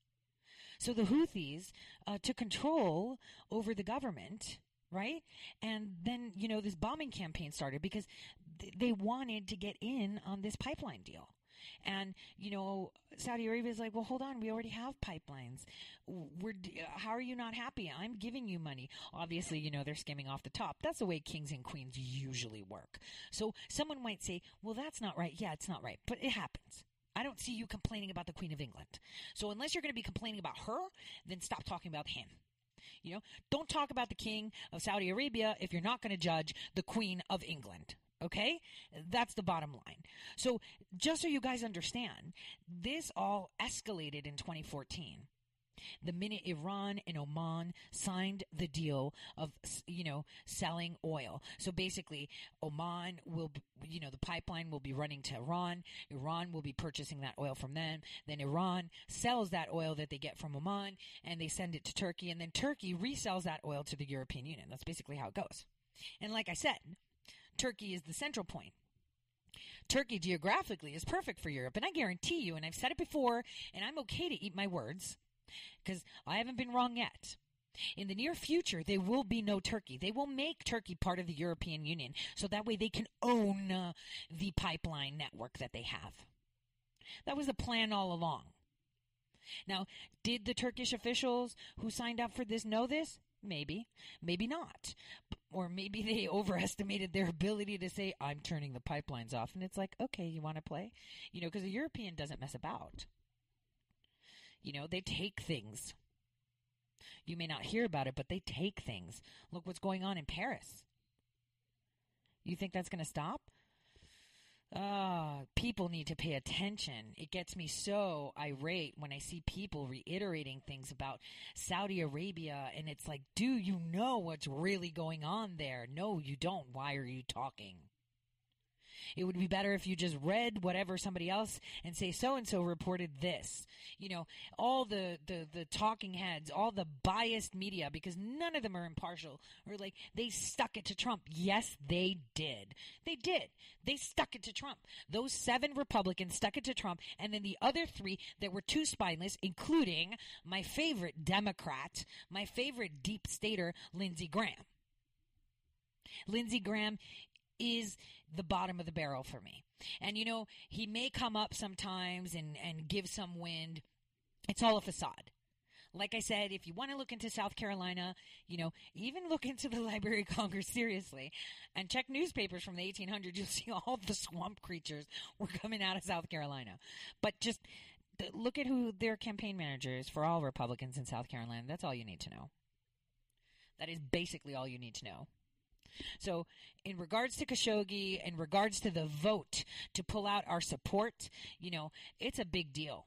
So the Houthis uh, took control over the government, right? And then, you know, this bombing campaign started because th- they wanted to get in on this pipeline deal. And you know, Saudi Arabia is like, well, hold on, we already have pipelines. We're how are you not happy? I'm giving you money. Obviously, you know they're skimming off the top. That's the way kings and queens usually work. So someone might say, well, that's not right. Yeah, it's not right, but it happens. I don't see you complaining about the Queen of England. So unless you're going to be complaining about her, then stop talking about him. You know, don't talk about the king of Saudi Arabia if you're not going to judge the Queen of England. Okay? That's the bottom line. So, just so you guys understand, this all escalated in 2014 the minute Iran and Oman signed the deal of, you know, selling oil. So basically, Oman will, you know, the pipeline will be running to Iran. Iran will be purchasing that oil from them. Then Iran sells that oil that they get from Oman and they send it to Turkey. And then Turkey resells that oil to the European Union. That's basically how it goes. And like I said, Turkey is the central point. Turkey geographically is perfect for Europe, and I guarantee you, and I've said it before, and I'm okay to eat my words, because I haven't been wrong yet. In the near future, there will be no Turkey. They will make Turkey part of the European Union, so that way they can own uh, the pipeline network that they have. That was the plan all along. Now, did the Turkish officials who signed up for this know this? Maybe, maybe not. Or maybe they overestimated their ability to say, I'm turning the pipelines off. And it's like, okay, you want to play? You know, because a European doesn't mess about. You know, they take things. You may not hear about it, but they take things. Look what's going on in Paris. You think that's going to stop? Ah, people need to pay attention. It gets me so irate when I see people reiterating things about Saudi Arabia, and it's like, do you know what's really going on there? No, you don't. Why are you talking? It would be better if you just read whatever somebody else and say so and so reported this. You know, all the, the, the talking heads, all the biased media, because none of them are impartial or like they stuck it to Trump. Yes, they did. They did. They stuck it to Trump. Those seven Republicans stuck it to Trump, and then the other three that were too spineless, including my favorite Democrat, my favorite deep stater, Lindsey Graham. Lindsey Graham is the bottom of the barrel for me. And you know, he may come up sometimes and, and give some wind. It's all a facade. Like I said, if you want to look into South Carolina, you know, even look into the Library of Congress seriously and check newspapers from the 1800s, you'll see all the swamp creatures were coming out of South Carolina. But just look at who their campaign manager is for all Republicans in South Carolina. That's all you need to know. That is basically all you need to know. So, in regards to Khashoggi, in regards to the vote to pull out our support, you know, it's a big deal.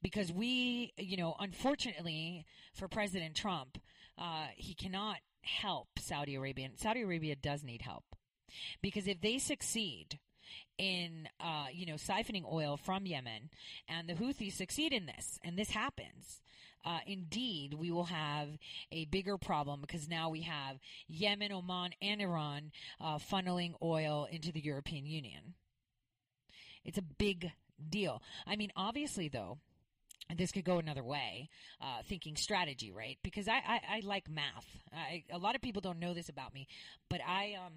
Because we, you know, unfortunately for President Trump, uh, he cannot help Saudi Arabia. And Saudi Arabia does need help. Because if they succeed in, uh, you know, siphoning oil from Yemen, and the Houthis succeed in this, and this happens, uh, indeed, we will have a bigger problem because now we have Yemen, Oman, and Iran uh, funneling oil into the European Union. It's a big deal. I mean, obviously, though, this could go another way, uh, thinking strategy, right? Because I, I, I like math. I, a lot of people don't know this about me, but I um,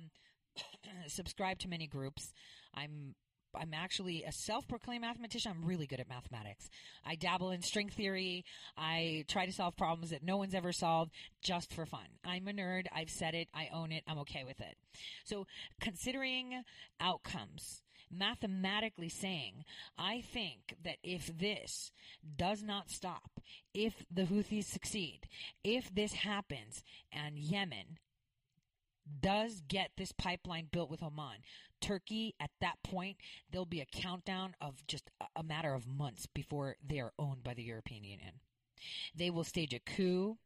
subscribe to many groups. I'm I'm actually a self-proclaimed mathematician. I'm really good at mathematics. I dabble in string theory. I try to solve problems that no one's ever solved just for fun. I'm a nerd. I've said it. I own it. I'm okay with it. So considering outcomes, mathematically saying, I think that if this does not stop, if the Houthis succeed, if this happens and Yemen does get this pipeline built with Oman, Turkey, at that point, there'll be a countdown of just a matter of months before they are owned by the European Union. They will stage a coup.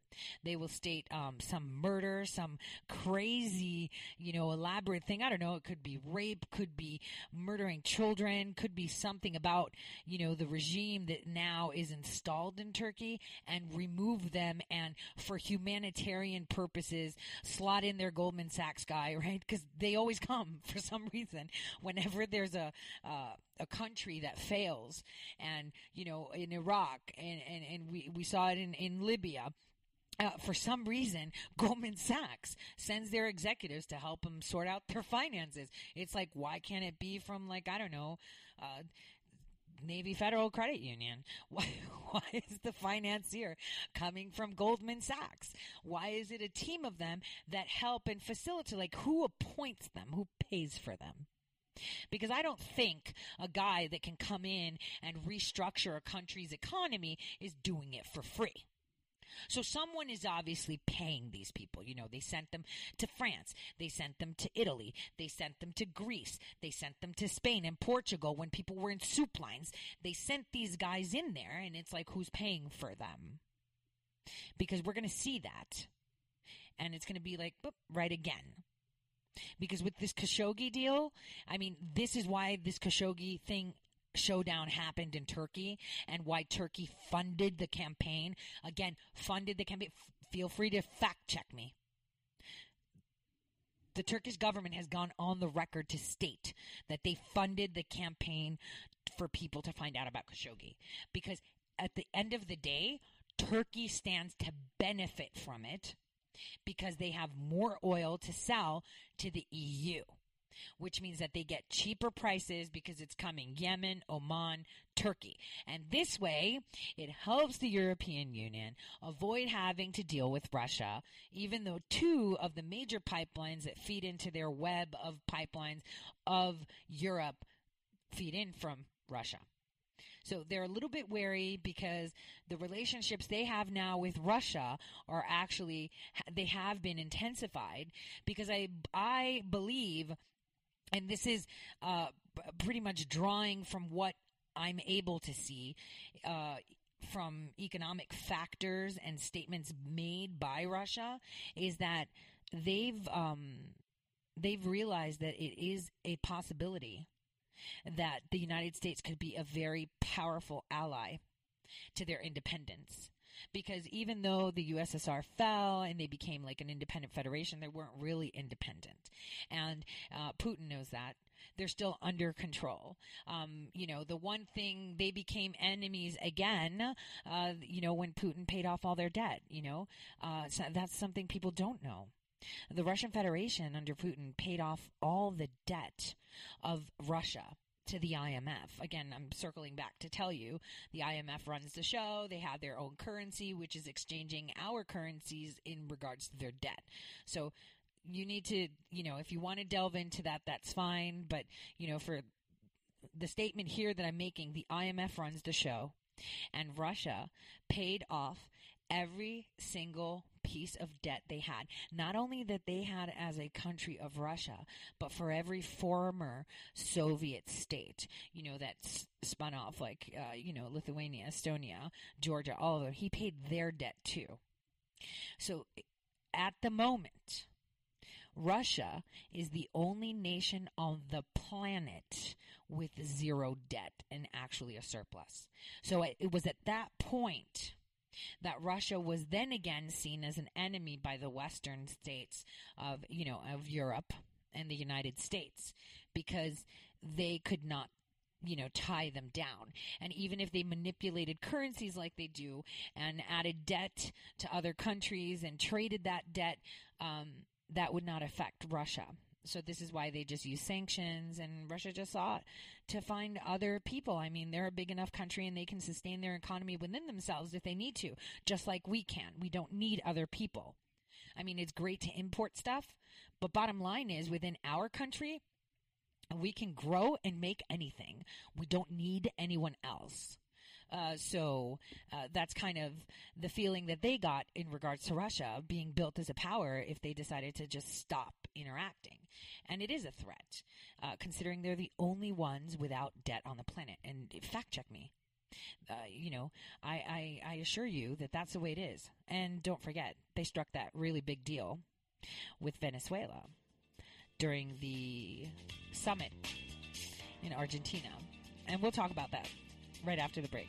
They will state um, some murder, some crazy, you know, elaborate thing. I don't know. It could be rape, could be murdering children, could be something about, you know, the regime that now is installed in Turkey and remove them and for humanitarian purposes slot in their Goldman Sachs guy, right? Because they always come for some reason whenever there's a, uh, a country that fails and you know in iraq and, and, and we, we saw it in, in libya uh, for some reason, Goldman Sachs sends their executives to help them sort out their finances. It's like, why can't it be from, like, I don't know, uh, Navy Federal Credit Union? Why, why is the financier coming from Goldman Sachs? Why is it a team of them that help and facilitate? Like, who appoints them? Who pays for them? Because I don't think a guy that can come in and restructure a country's economy is doing it for free. So someone is obviously paying these people. You know, they sent them to France. They sent them to Italy. They sent them to Greece. They sent them to Spain and Portugal when people were in soup lines. They sent these guys in there and it's like, who's paying for them? Because we're going to see that. And it's going to be like, boop, right again. Because with this Khashoggi deal, I mean, this is why this Khashoggi thing showdown happened in Turkey and why Turkey funded the campaign. Again, funded the campaign. F- feel free to fact check me. The Turkish government has gone on the record to state that they funded the campaign for people to find out about Khashoggi. Because at the end of the day, Turkey stands to benefit from it because they have more oil to sell to the EU which means that they get cheaper prices because it's coming Yemen, Oman, Turkey. And this way, it helps the European Union avoid having to deal with Russia, even though two of the major pipelines that feed into their web of pipelines of Europe feed in from Russia. So they're a little bit wary because the relationships they have now with Russia are actually they have been intensified because I I believe and this is uh, pretty much drawing from what I'm able to see uh, from economic factors and statements made by Russia is that they've um, they've realized that it is a possibility that the United States could be a very powerful ally to their independence because even though the USSR fell and they became like an independent federation, they weren't really independent. And uh, Putin knows that. They're still under control. Um, you know, the one thing they became enemies again, uh, you know, when Putin paid off all their debt, you know, uh, so that's something people don't know. The Russian Federation under Putin paid off all the debt of Russia to the IMF. Again, I'm circling back to tell you the IMF runs the show. They have their own currency, which is exchanging our currencies in regards to their debt. So you need to, you know, if you want to delve into that, that's fine. But, you know, for the statement here that I'm making, the IMF runs the show and Russia paid off every single piece of debt they had. Not only that they had as a country of Russia, but for every former Soviet state, you know, that spun off like, uh, you know, Lithuania, Estonia, Georgia, all of them. He paid their debt too. So at the moment, Russia is the only nation on the planet with zero debt and actually a surplus. So it was at that point that Russia was then again seen as an enemy by the Western states of, you know, of Europe and the United States because they could not you know, tie them down. And even if they manipulated currencies like they do and added debt to other countries and traded that debt, um, that would not affect Russia so this is why they just use sanctions and Russia just sought to find other people. I mean, they're a big enough country and they can sustain their economy within themselves if they need to, just like we can. We don't need other people. I mean, it's great to import stuff, but bottom line is within our country, we can grow and make anything. We don't need anyone else. Uh, so uh, that's kind of the feeling that they got in regards to Russia being built as a power if they decided to just stop interacting. And it is a threat, uh, considering they're the only ones without debt on the planet. And fact check me. uh, you know, I, I, I assure you that that's the way it is. And don't forget, they struck that really big deal with Venezuela during the summit in Argentina. And we'll talk about that right after the break.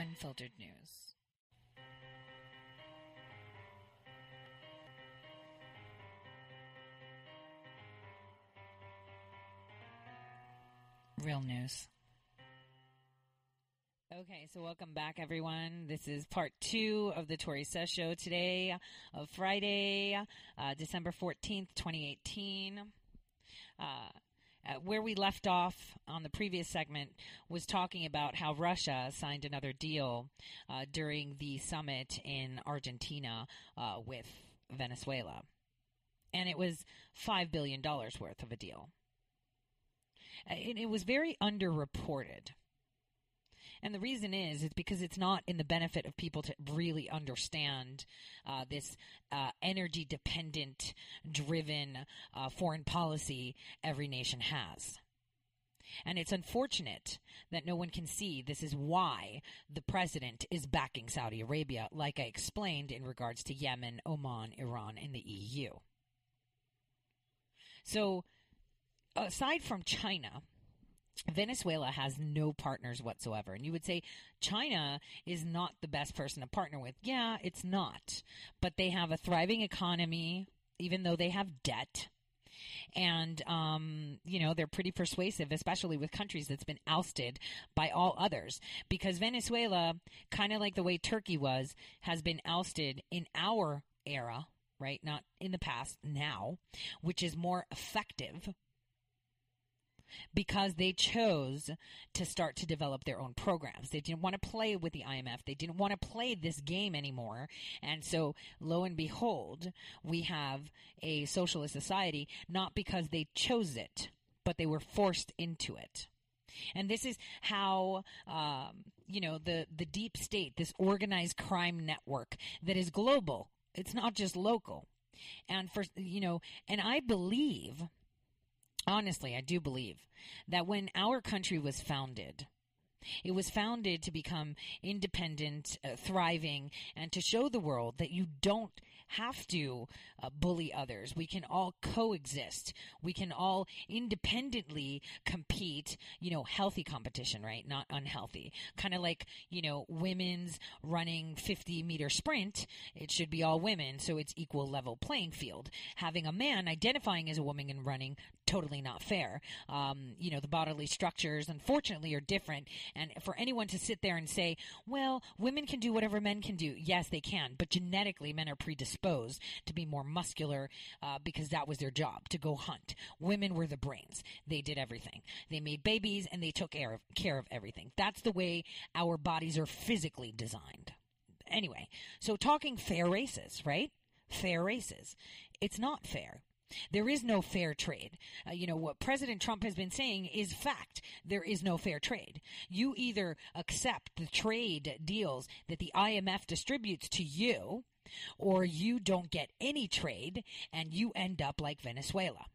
unfiltered news. Real news. Okay, so welcome back, everyone. This is part two of the Tori Says Show today, of Friday, uh, December 14th, 2018. Uh, uh, where we left off on the previous segment was talking about how Russia signed another deal uh, during the summit in Argentina uh, with Venezuela. And it was $5 billion worth of a deal. Uh, And it was very underreported. And the reason is, is because it's not in the benefit of people to really understand uh, this uh, energy dependent, driven uh, foreign policy every nation has. And it's unfortunate that no one can see this is why the president is backing Saudi Arabia, like I explained in regards to Yemen, Oman, Iran, and the EU. So, aside from China, Venezuela has no partners whatsoever. And you would say China is not the best person to partner with. Yeah, it's not. But they have a thriving economy, even though they have debt. And, um, you know, they're pretty persuasive, especially with countries that's been ousted by all others. Because Venezuela, kind of like the way Turkey was, has been ousted in our era, right? Not in the past, now, which is more effective because they chose to start to develop their own programs. They didn't want to play with the IMF. They didn't want to play this game anymore. And so, lo and behold, we have a socialist society, not because they chose it, but they were forced into it. And this is how, um, you know, the, the deep state, this organized crime network that is global, it's not just local. And for, you know, and I believe, honestly, I do believe that when our country was founded, it was founded to become independent, uh, thriving, and to show the world that you don't have to uh, bully others. We can all coexist. We can all independently compete, you know, healthy competition, right? Not unhealthy. Kind of like, you know, women's running 50 meter sprint. It should be all women, so it's equal level playing field. Having a man identifying as a woman and running, totally not fair. Um, you know, the bodily structures, unfortunately, are different. And for anyone to sit there and say, well, women can do whatever men can do, yes, they can. But genetically, men are predisposed to be more muscular uh, because that was their job to go hunt. Women were the brains. They did everything. They made babies and they took care of, care of everything. That's the way our bodies are physically designed. Anyway, so talking fair races, right? Fair races. It's not fair. There is no fair trade. Uh, you know, what President Trump has been saying is fact. There is no fair trade. You either accept the trade deals that the IMF distributes to you, or you don't get any trade and you end up like Venezuela.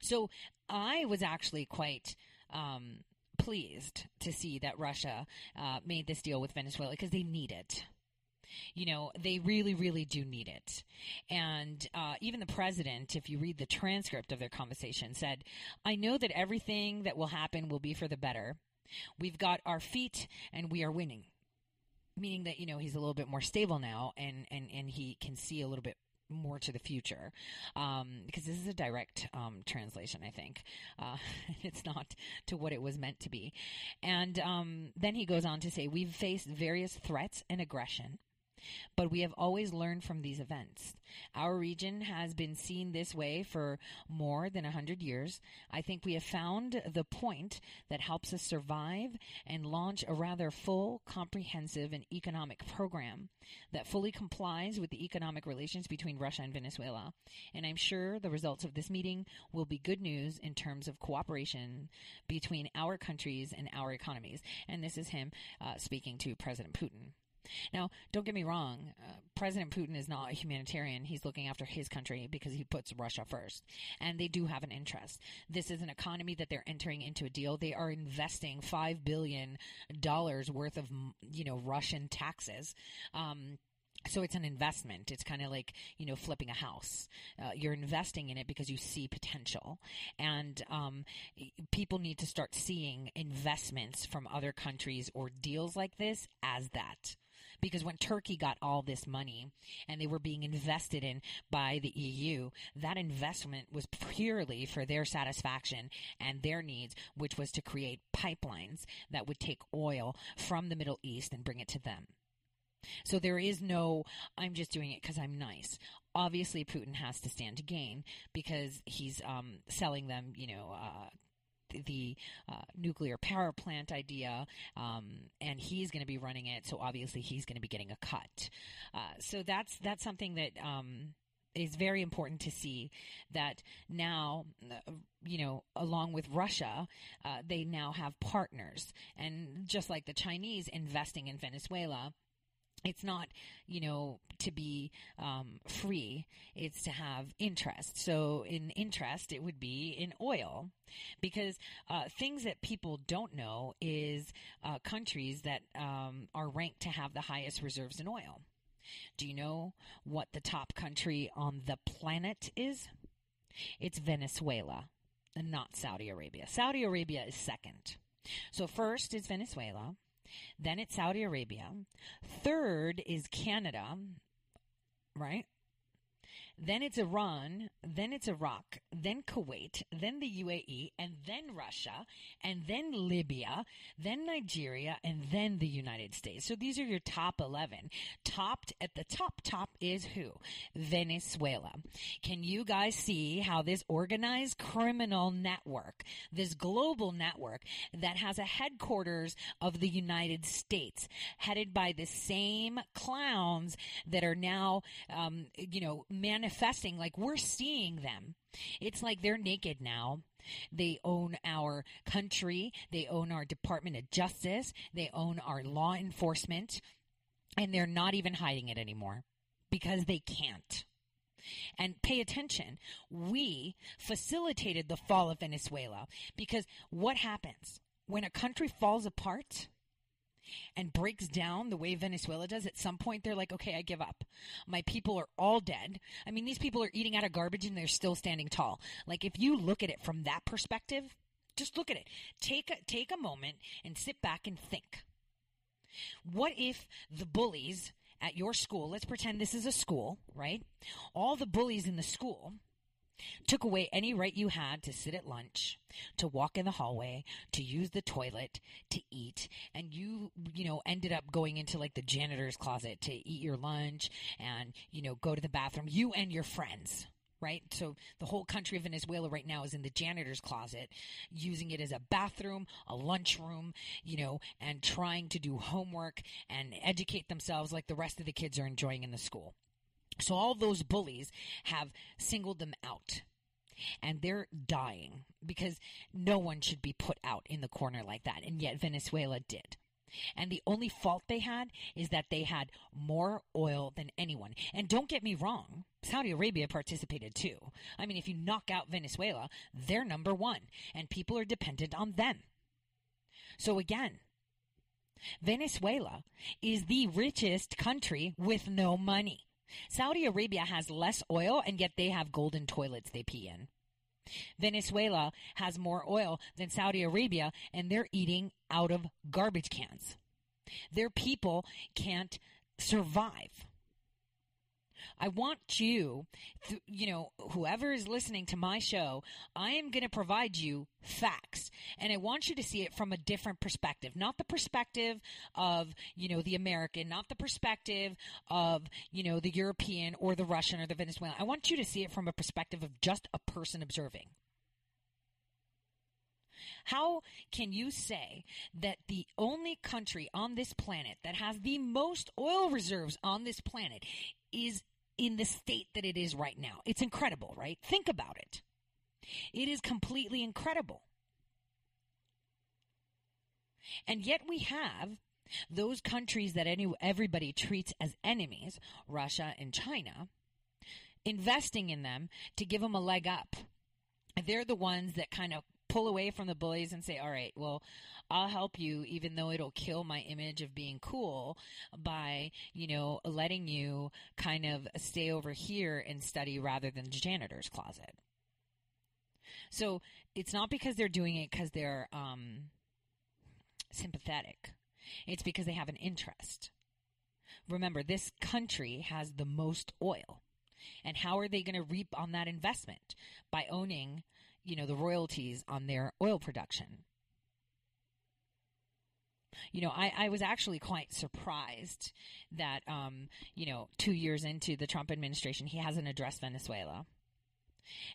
So I was actually quite um, pleased to see that Russia uh, made this deal with Venezuela because they need it. You know, they really, really do need it. And uh, even the president, if you read the transcript of their conversation, said, I know that everything that will happen will be for the better. We've got our feet and we are winning. Meaning that, you know, he's a little bit more stable now and, and, and he can see a little bit more to the future. Um, because this is a direct um, translation i think. Uh, it's not to what it was meant to be. And um, then he goes on to say we've faced various threats and aggression but we have always learned from these events. Our region has been seen this way for more than a hundred years. I think we have found the point that helps us survive and launch a rather full, comprehensive, and economic program that fully complies with the economic relations between Russia and Venezuela. And I'm sure the results of this meeting will be good news in terms of cooperation between our countries and our economies. And this is him uh, speaking to President Putin. Now, don't get me wrong. Uh, President Putin is not a humanitarian. He's looking after his country because he puts Russia first. And they do have an interest. This is an economy that they're entering into a deal. They are investing $5 billion worth of, you know, Russian taxes. Um, so it's an investment. It's kind of like, you know, flipping a house. Uh, you're investing in it because you see potential. And um, people need to start seeing investments from other countries or deals like this as that because when Turkey got all this money and they were being invested in by the EU, that investment was purely for their satisfaction and their needs, which was to create pipelines that would take oil from the Middle East and bring it to them. So there is no, I'm just doing it because I'm nice. Obviously, Putin has to stand to gain because he's um, selling them, you know, uh, the uh, nuclear power plant idea, um, and he's going to be running it. So obviously, he's going to be getting a cut. Uh, so that's that's something that. Um, is very important to see that now, you know, along with Russia, uh, they now have partners. And just like the Chinese investing in Venezuela, it's not you know to be um, free. It's to have interest. So in interest it would be in oil because uh, things that people don't know is uh, countries that um, are ranked to have the highest reserves in oil. Do you know what the top country on the planet is? It's venezuela and not saudi arabia. Saudi arabia is second. So first is venezuela then it's Saudi Arabia. Third is Canada, right? Then it's Iran, then it's Iraq, then Kuwait, then the UAE, and then Russia, and then Libya, then Nigeria, and then the United States. So these are your top 11. Topped at the top, top is who? Venezuela. Can you guys see how this organized criminal network, this global network that has a headquarters of the United States, headed by the same clowns that are now, um, you know, manifesting manifesting like we're seeing them. It's like they're naked now. They own our country. They own our Department of Justice. They own our law enforcement. And they're not even hiding it anymore because they can't. And pay attention. We facilitated the fall of Venezuela because what happens when a country falls apart? And breaks down the way Venezuela does, at some point they're like, okay, I give up. My people are all dead. I mean, these people are eating out of garbage and they're still standing tall. Like, if you look at it from that perspective, just look at it. Take a, take a moment and sit back and think. What if the bullies at your school, let's pretend this is a school, right? All the bullies in the school took away any right you had to sit at lunch, to walk in the hallway, to use the toilet, to eat, and you, you know, ended up going into like the janitor's closet to eat your lunch and, you know, go to the bathroom, you and your friends. Right? So the whole country of Venezuela right now is in the janitor's closet, using it as a bathroom, a lunchroom, you know, and trying to do homework and educate themselves like the rest of the kids are enjoying in the school. So all those bullies have singled them out. And they're dying because no one should be put out in the corner like that. And yet Venezuela did. And the only fault they had is that they had more oil than anyone. And don't get me wrong, Saudi Arabia participated too. I mean, if you knock out Venezuela, they're number one, and people are dependent on them. So again, Venezuela is the richest country with no money. Saudi Arabia has less oil, and yet they have golden toilets they pee in. Venezuela has more oil than Saudi Arabia, and they're eating out of garbage cans. Their people can't survive. I want you, th- you know, whoever is listening to my show, I am going to provide you facts. And I want you to see it from a different perspective, not the perspective of, you know, the American, not the perspective of, you know, the European or the Russian or the Venezuelan. I want you to see it from a perspective of just a person observing. How can you say that the only country on this planet that has the most oil reserves on this planet is in the state that it is right now? It's incredible, right? Think about it. It is completely incredible. And yet we have those countries that any, everybody treats as enemies, Russia and China, investing in them to give them a leg up. They're the ones that kind of pull away from the bullies and say, all right, well, I'll help you, even though it'll kill my image of being cool by, you know, letting you kind of stay over here and study rather than the janitor's closet. So it's not because they're doing it because they're um, sympathetic. It's because they have an interest. Remember, this country has the most oil. And how are they going to reap on that investment? By owning, you know, the royalties on their oil production. You know, I, I was actually quite surprised that, um, you know, two years into the Trump administration, he hasn't addressed Venezuela.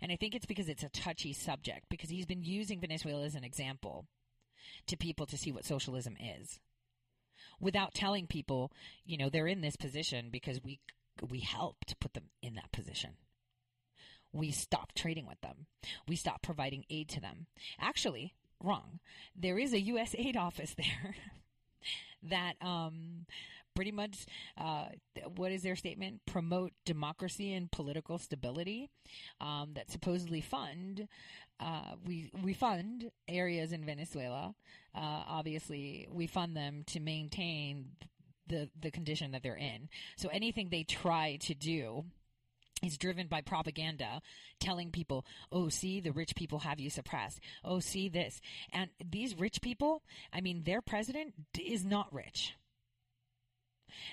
And I think it's because it's a touchy subject, because he's been using Venezuela as an example to people to see what socialism is without telling people, you know, they're in this position because we we helped put them in that position. We stopped trading with them. We stopped providing aid to them. Actually, wrong. There is a U.S. aid office there that um, pretty much, uh, what is their statement? Promote democracy and political stability. Um, that supposedly fund. Uh, we we fund areas in Venezuela. Uh, obviously, we fund them to maintain the the condition that they're in. So anything they try to do is driven by propaganda telling people, oh, see, the rich people have you suppressed. Oh, see this. And these rich people, I mean, their president is not rich.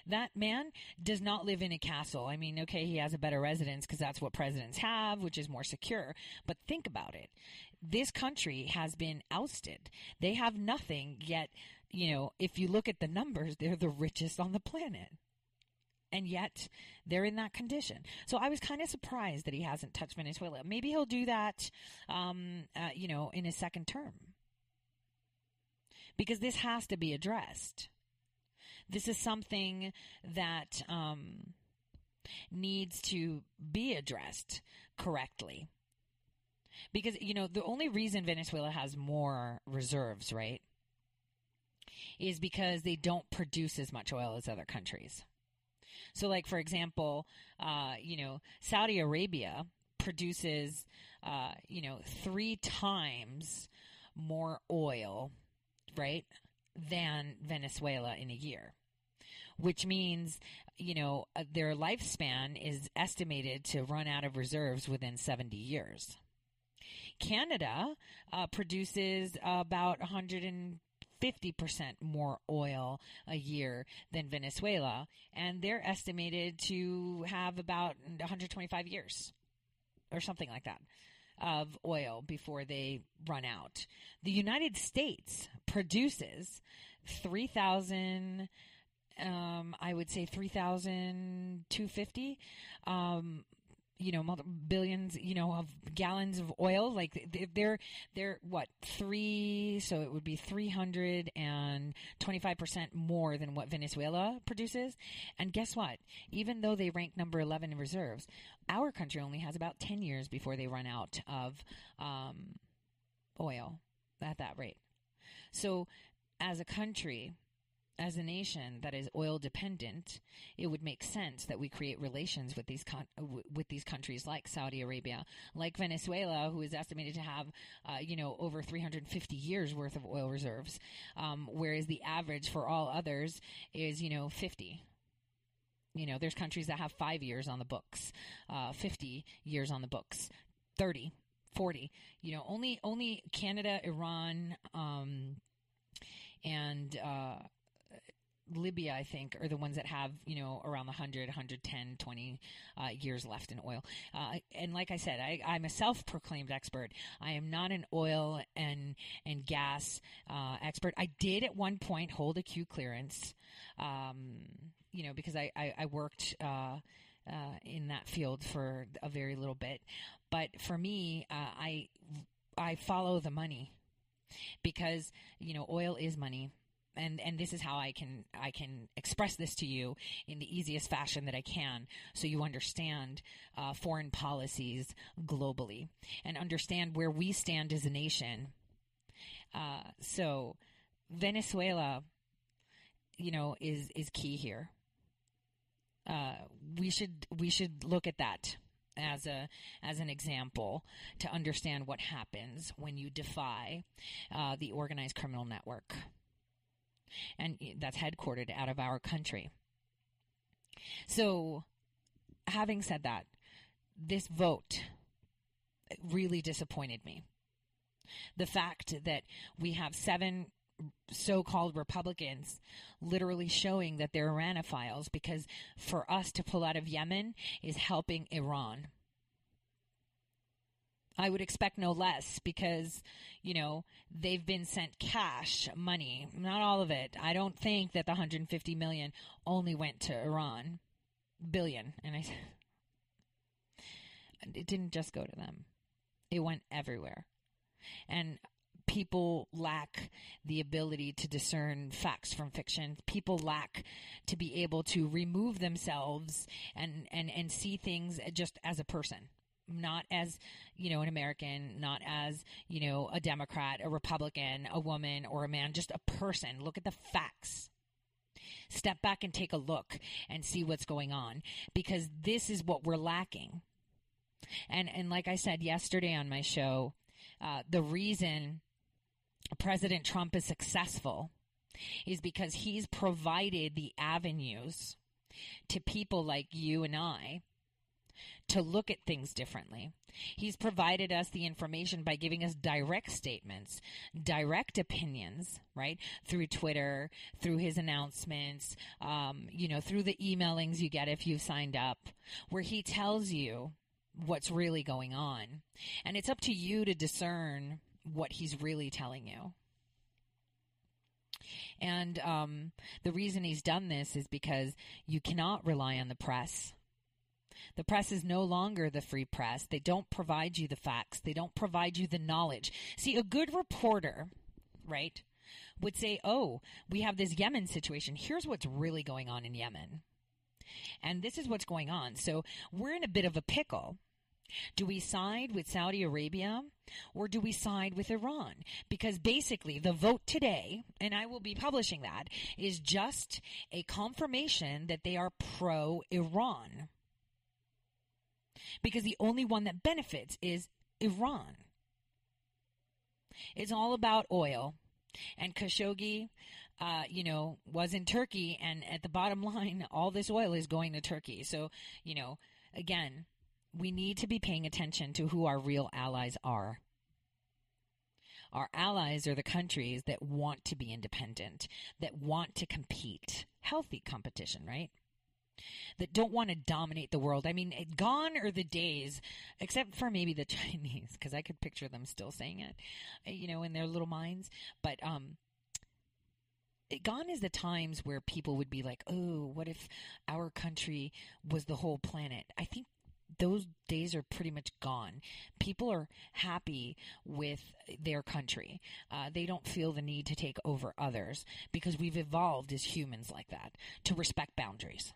That man does not live in a castle. I mean, okay, he has a better residence because that's what presidents have, which is more secure. But think about it. This country has been ousted. They have nothing, yet, you know, if you look at the numbers, they're the richest on the planet and yet they're in that condition. So I was kind of surprised that he hasn't touched Venezuela. Maybe he'll do that, um, uh, you know, in his second term, because this has to be addressed. This is something that um, needs to be addressed correctly. Because, you know, the only reason Venezuela has more reserves, right, is because they don't produce as much oil as other countries. So, like for example, uh, you know, Saudi Arabia produces, uh, you know, three times more oil, right, than Venezuela in a year. Which means, you know, uh, their lifespan is estimated to run out of reserves within 70 years. Canada uh, produces about 100 50% more oil a year than Venezuela, and they're estimated to have about 125 years or something like that of oil before they run out. The United States produces 3,000 um, I would say 3,250 um, you know, billions, you know, of gallons of oil. Like th- they're they're what three? So it would be three hundred and twenty five percent more than what Venezuela produces. And guess what? Even though they rank number eleven in reserves, our country only has about ten years before they run out of um, oil at that rate. So, as a country, as a nation that is oil dependent, it would make sense that we create relations with these con- with these countries like Saudi Arabia, like Venezuela, who is estimated to have, uh, you know, over 350 years worth of oil reserves, um, whereas the average for all others is, you know, 50. You know, there's countries that have five years on the books, uh, 50 years on the books, 30, 40. You know, only only Canada, Iran, um, and uh, Libya, I think, are the ones that have, you know, around the 100, 110, 20 uh, years left in oil. Uh, and like I said, I, I'm a self proclaimed expert. I am not an oil and, and gas uh, expert. I did at one point hold a Q clearance, um, you know, because I, I, I worked. Uh, uh, in that field for a very little bit, but for me, uh, I I follow the money because you know oil is money and and this is how I can I can express this to you in the easiest fashion that I can, so you understand uh, foreign policies globally and understand where we stand as a nation. Uh, so Venezuela, you know, is is key here. Uh, we should we should look at that as a as an example to understand what happens when you defy uh, the organized criminal network and that's headquartered out of our country. So, having said that, this vote really disappointed me. The fact that we have seven so called Republicans literally showing that they're Iranophiles because for us to pull out of Yemen is helping Iran. I would expect no less because, you know, they've been sent cash, money, not all of it. I don't think that the 150 million only went to Iran. Billion. And I it didn't just go to them. It went everywhere. And people lack the ability to discern facts from fiction. People lack to be able to remove themselves and, and, and see things just as a person not as you know an american not as you know a democrat a republican a woman or a man just a person. Look at the facts. Step back and take a look and see what's going on because this is what we're lacking. And and like i said yesterday on my show uh, the reason president trump is successful is because he's provided the avenues to people like you and i to look at things differently. He's provided us the information by giving us direct statements, direct opinions, right? Through Twitter, through his announcements, um, you know, through the emailings you get if you've signed up, where he tells you what's really going on. And it's up to you to discern what he's really telling you. And um, the reason he's done this is because you cannot rely on the press the press is no longer the free press. They don't provide you the facts. They don't provide you the knowledge. See, a good reporter, right, would say, oh, we have this Yemen situation. Here's what's really going on in Yemen. And this is what's going on. So we're in a bit of a pickle. Do we side with Saudi Arabia or do we side with Iran? Because basically, the vote today, and I will be publishing that, is just a confirmation that they are pro Iran because the only one that benefits is Iran. It's all about oil. And Khashoggi, uh, you know, was in Turkey, and at the bottom line, all this oil is going to Turkey. So, you know, again, we need to be paying attention to who our real allies are. Our allies are the countries that want to be independent, that want to compete. Healthy competition, right? That don't want to dominate the world. I mean, gone are the days, except for maybe the Chinese, because I could picture them still saying it, eh, you know, in their little minds. But um, gone is the times where people would be like, "Oh, what if our country was the whole planet?" I think those days are pretty much gone. People are happy with their country. Uh, they don't feel the need to take over others because we've evolved as humans like that to respect boundaries.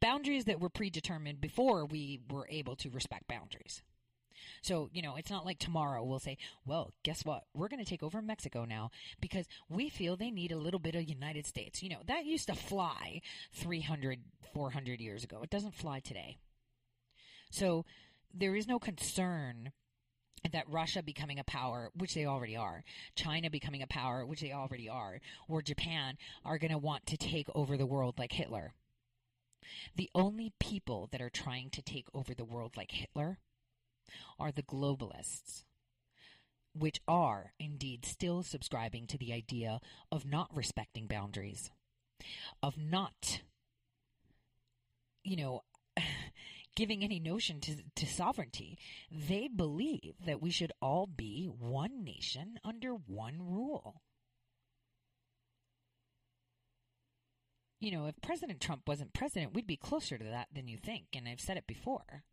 Boundaries that were predetermined before we were able to respect boundaries. So, you know, it's not like tomorrow we'll say, well, guess what? We're going to take over Mexico now because we feel they need a little bit of United States. You know, that used to fly 300, 400 years ago. It doesn't fly today. So there is no concern that Russia becoming a power, which they already are, China becoming a power, which they already are, or Japan are going to want to take over the world like Hitler. The only people that are trying to take over the world like Hitler are the globalists, which are indeed still subscribing to the idea of not respecting boundaries, of not, you know, giving any notion to, to sovereignty. They believe that we should all be one nation under one rule. You know, if President Trump wasn't president, we'd be closer to that than you think, and I've said it before.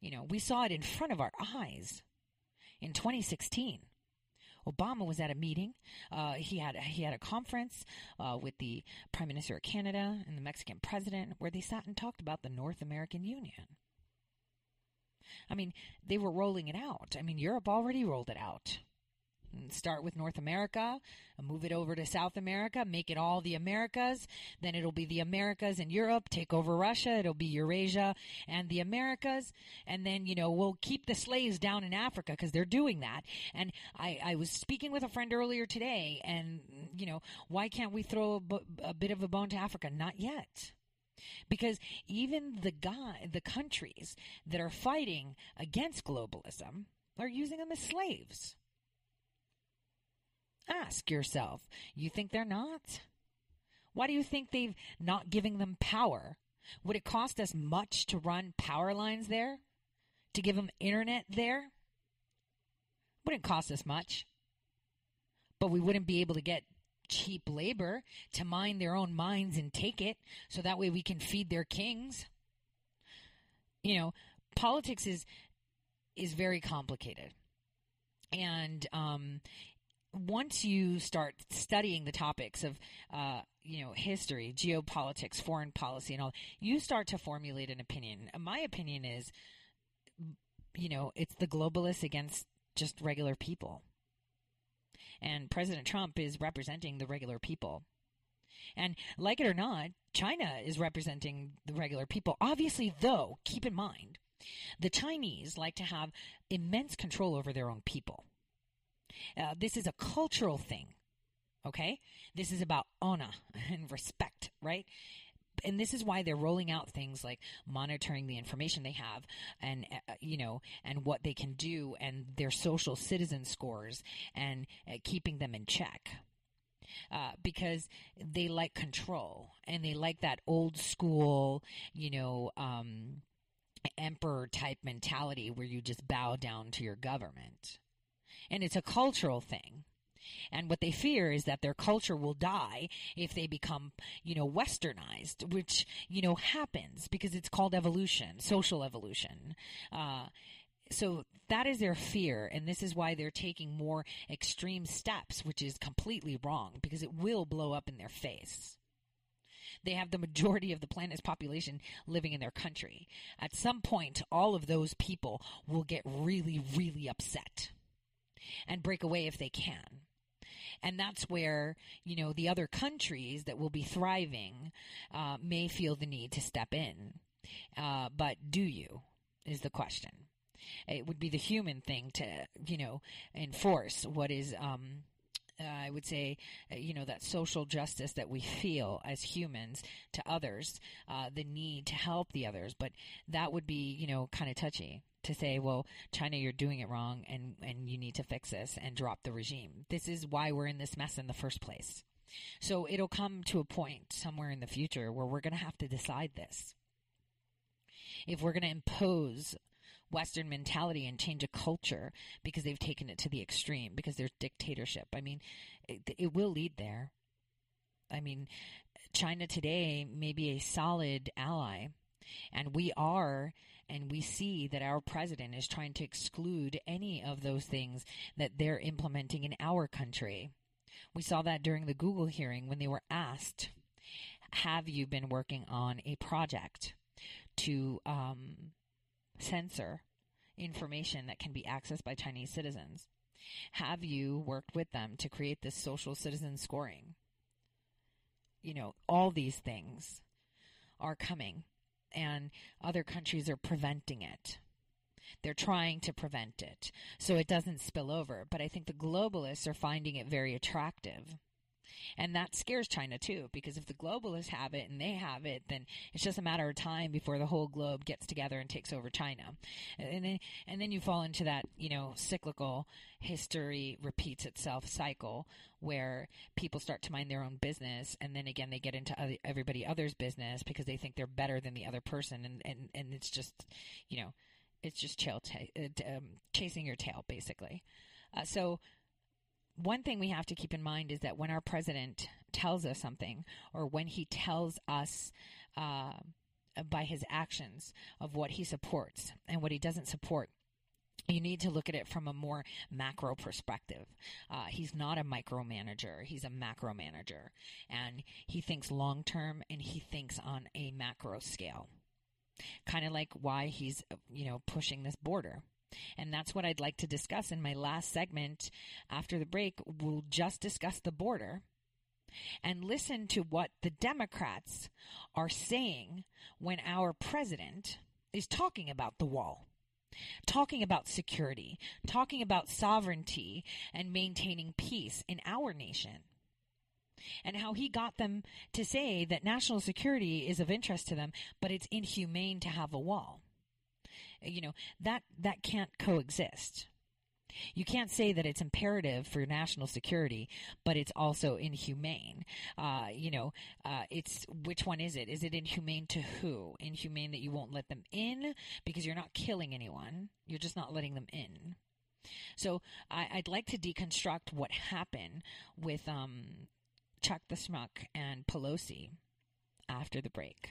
You know, we saw it in front of our eyes in 2016. Obama was at a meeting. Uh, he had he had a conference uh, with the Prime Minister of Canada and the Mexican President, where they sat and talked about the North American Union. I mean, they were rolling it out. I mean, Europe already rolled it out start with North America, move it over to South America, make it all the Americas. Then it'll be the Americas and Europe, take over Russia. It'll be Eurasia and the Americas. And then, you know, we'll keep the slaves down in Africa because they're doing that. And I, I was speaking with a friend earlier today and, you know, why can't we throw a bit of a bone to Africa? Not yet because even the guy, the countries that are fighting against globalism are using them as slaves. Ask yourself, you think they're not? Why do you think they've not giving them power? Would it cost us much to run power lines there? To give them internet there? Wouldn't cost us much. But we wouldn't be able to get cheap labor to mine their own mines and take it so that way we can feed their kings. You know, politics is is very complicated. And um, once you start studying the topics of uh, you know history, geopolitics, foreign policy, and all, you start to formulate an opinion. My opinion is, you know, it's the globalists against just regular people, and President Trump is representing the regular people. And like it or not, China is representing the regular people. Obviously, though, keep in mind, the Chinese like to have immense control over their own people. Uh, this is a cultural thing. Okay? This is about honor and respect, right? and this is why they're rolling out things like monitoring the information they have and uh, you know and what they can do and their social citizen scores and uh, keeping them in check uh, because they like control and they like that old school you know um, emperor type mentality where you just bow down to your government and it's a cultural thing. And what they fear is that their culture will die if they become, you know, westernized, which, you know, happens because it's called evolution, social evolution. Uh, so that is their fear, and this is why they're taking more extreme steps, which is completely wrong because it will blow up in their face. They have the majority of the planet's population living in their country. At some point, all of those people will get really, really upset and break away if they can. And that's where, you know, the other countries that will be thriving uh, may feel the need to step in. Uh, but do you, is the question. It would be the human thing to, you know, enforce what is, um, uh, I would say, uh, you know, that social justice that we feel as humans to others, uh, the need to help the others. But that would be, you know, kind of touchy to say, well, China, you're doing it wrong and, and you need to fix this and drop the regime. This is why we're in this mess in the first place. So it'll come to a point somewhere in the future where we're going to have to decide this. If we're going to impose Western mentality and change a culture because they've taken it to the extreme, because there's dictatorship. I mean, it, it will lead there. I mean, China today may be a solid ally And we are, and we see that our president is trying to exclude any of those things that they're implementing in our country. We saw that during the Google hearing when they were asked, Have you been working on a project to um, censor information that can be accessed by Chinese citizens? Have you worked with them to create this social citizen scoring? You know, all these things are coming, and other countries are preventing it. They're trying to prevent it so it doesn't spill over. But I think the globalists are finding it very attractive. And that scares China too, because if the globalists have it and they have it, then it's just a matter of time before the whole globe gets together and takes over China. And then, and then you fall into that, you know, cyclical history repeats itself cycle where people start to mind their own business and then again they get into everybody other's business because they think they're better than the other person and, and, and it's just, you know, it's just tail t- um, chasing your tail basically. Uh, so one thing we have to keep in mind is that when our president tells us something, or when he tells us uh, by his actions of what he supports and what he doesn't support, you need to look at it from a more macro perspective. Uh, he's not a micromanager, he's a macro manager. And he thinks long term and he thinks on a macro scale. Kind of like why he's, you know, pushing this border. And that's what I'd like to discuss in my last segment after the break. We'll just discuss the border and listen to what the Democrats are saying when our president is talking about the wall, talking about security, talking about sovereignty and maintaining peace in our nation. And how he got them to say that national security is of interest to them, but it's inhumane to have a wall you know that that can't coexist you can't say that it's imperative for national security, but it's also inhumane. Uh, you know, uh, it's which one is it? Is it inhumane to who? Inhumane that you won't let them in because you're not killing anyone, you're just not letting them in. So I, would like to deconstruct what happened with um, Chuck the Schmuck and Pelosi after the break.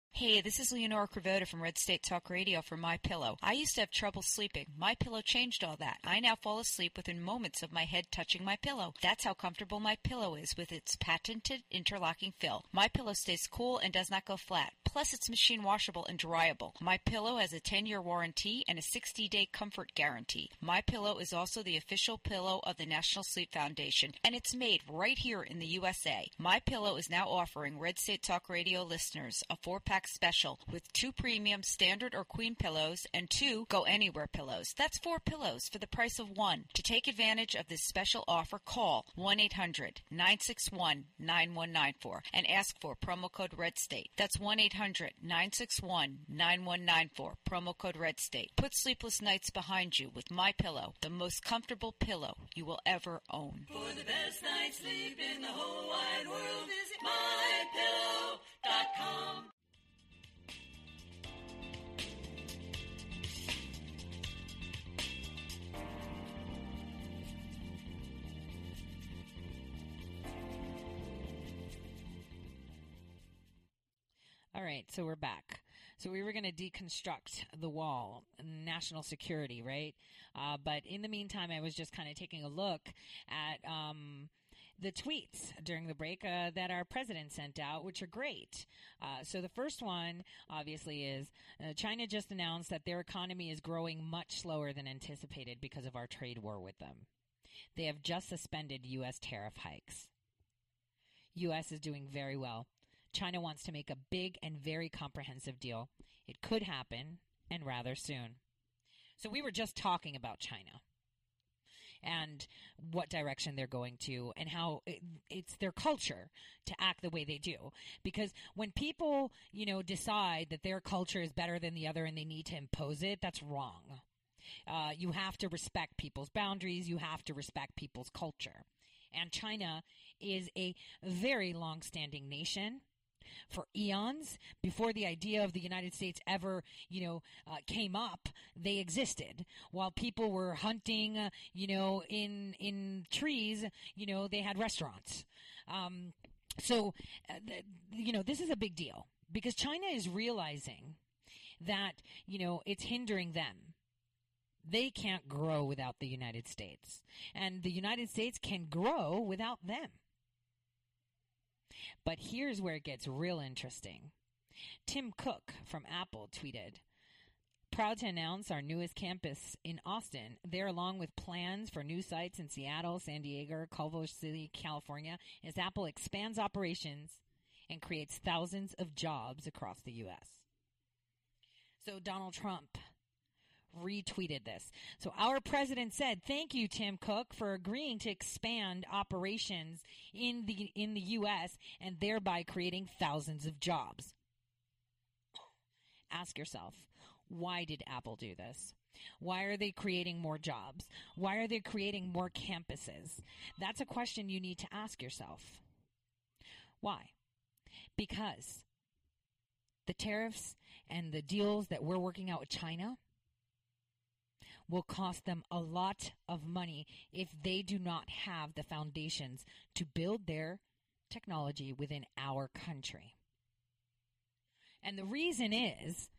Hey, this is Leonora Cravota from Red State Talk Radio for My Pillow. I used to have trouble sleeping. My Pillow changed all that. I now fall asleep within moments of my head touching my pillow. That's how comfortable My Pillow is with its patented interlocking fill. My Pillow stays cool and does not go flat. Plus, it's machine washable and dryable. My Pillow has a 10-year warranty and a 60-day comfort guarantee. My Pillow is also the official pillow of the National Sleep Foundation, and it's made right here in the USA. My Pillow is now offering Red State Talk Radio listeners a four-pack special with two premium standard or queen pillows and two go anywhere pillows. That's four pillows for the price of one. To take advantage of this special offer, call 1-800-961-9194 and ask for promo code Red State. That's 1-800-961-9194. Promo code Red State. Put sleepless nights behind you with My Pillow, the most comfortable pillow you will ever own. For the best night's sleep in the whole wide world, visit mypillow.com. All right, so we're back. So we were going to deconstruct the wall, national security, right? Uh, but in the meantime, I was just kind of taking a look at um, the tweets during the break uh, that our president sent out, which are great. Uh, so the first one, obviously, is uh, China just announced that their economy is growing much slower than anticipated because of our trade war with them. They have just suspended U.S. tariff hikes. U.S. is doing very well. China wants to make a big and very comprehensive deal. It could happen, and rather soon. So we were just talking about China and what direction they're going to and how it, it's their culture to act the way they do. Because when people you know decide that their culture is better than the other and they need to impose it that's wrong. Uh, you have to respect people's boundaries. You have to respect people's culture. And china is a very long-standing nation for eons before the idea of the United States ever, you know, uh, came up. They existed while people were hunting, uh, you know, in in trees. You know, they had restaurants. Um, so, uh, th- you know, this is a big deal because China is realizing that you know it's hindering them. They can't grow without the United States, and the United States can grow without them. But here's where it gets real interesting. Tim Cook from Apple tweeted, Proud to announce our newest campus in Austin. There, along with plans for new sites in Seattle, San Diego, Culver City, California, as Apple expands operations and creates thousands of jobs across the U.S. So Donald Trump retweeted this. So our president said, "Thank you, Tim Cook, for agreeing to expand operations in the in the U.S. and thereby creating thousands of jobs." Ask yourself, why did Apple do this? Why are they creating more jobs? Why are they creating more campuses? That's a question you need to ask yourself. Why? Because the tariffs and the deals that we're working out with China will cost them a lot of money if they do not have the foundations to build their technology within our country. And the reason is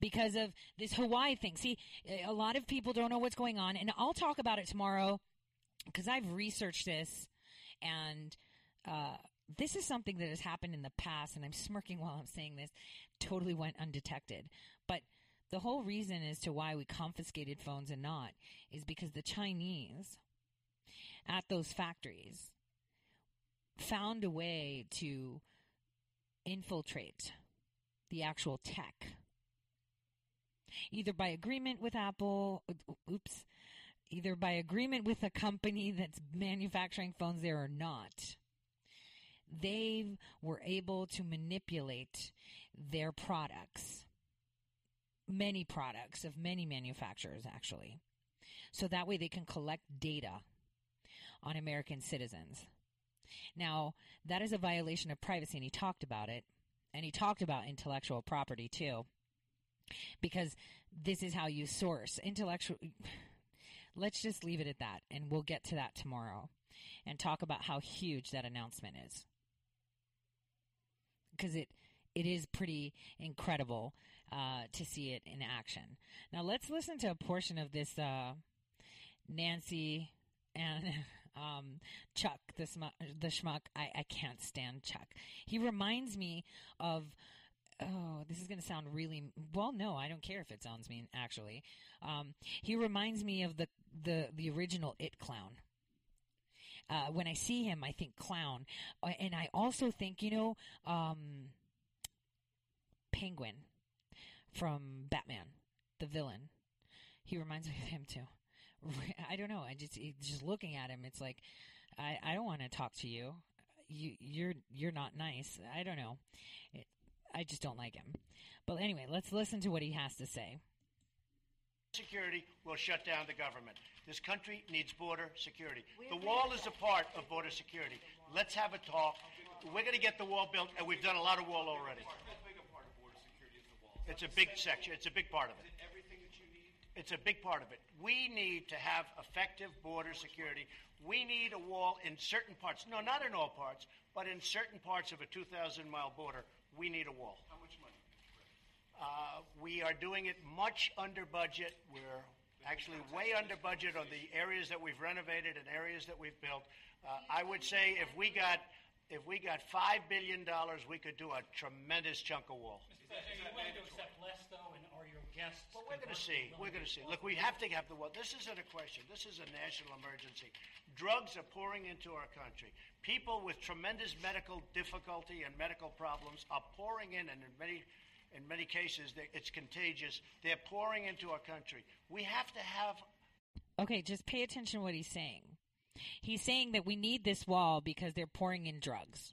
because of this Huawei thing. See, a lot of people don't know what's going on, and I'll talk about it tomorrow because I've researched this, and uh, this is something that has happened in the past, and I'm smirking while I'm saying this, totally went undetected. But the whole reason as to why we confiscated phones and not is because the Chinese at those factories found a way to infiltrate the actual tech. Either by agreement with Apple, oops, either by agreement with a company that's manufacturing phones there or not. They were able to manipulate their products many products of many manufacturers, actually. So that way they can collect data on American citizens. Now, that is a violation of privacy, and he talked about it. And he talked about intellectual property, too. Because this is how you source intellectual. Let's just leave it at that, and we'll get to that tomorrow and talk about how huge that announcement is. Because it, it is pretty incredible uh, to see it in action. Now let's listen to a portion of this uh, Nancy and um, Chuck, the, sm- the schmuck. I, I can't stand Chuck. He reminds me of oh, this is going to sound really well. No, I don't care if it sounds mean. Actually, um, he reminds me of the the the original It clown. Uh, when I see him, I think clown, uh, and I also think you know um, Penguin from Batman, the villain. He reminds me of him too. I don't know. I just just looking at him, it's like I I don't want to talk to you. You you're you're not nice. I don't know. It, I just don't like him. But anyway, let's listen to what he has to say. Security will shut down the government. This country needs border security. The wall is a part of border security. Let's have a talk. We're going to get the wall built, and we've done a lot of wall already. It's a big section. It's a big part of it. Everything that you need. It's a big part of it. We need to have effective border security. We need a wall in certain parts. No, not in all parts, but in certain parts of a 2,000 mile border, we need a wall. How much money? Uh, we are doing it much under budget. We're actually way under budget on the areas that we've renovated and areas that we've built. Uh, I would say if we got if we got five billion dollars, we could do a tremendous chunk of wall. Are you willing to accept less, though, and are your guests? Well, we're going to see. We're going to see. Look, we have to have the wall. This isn't a question. This is a national emergency. Drugs are pouring into our country. People with tremendous medical difficulty and medical problems are pouring in, and in many in many cases, it's contagious. They're pouring into our country. We have to have. Okay, just pay attention to what he's saying. He's saying that we need this wall because they're pouring in drugs.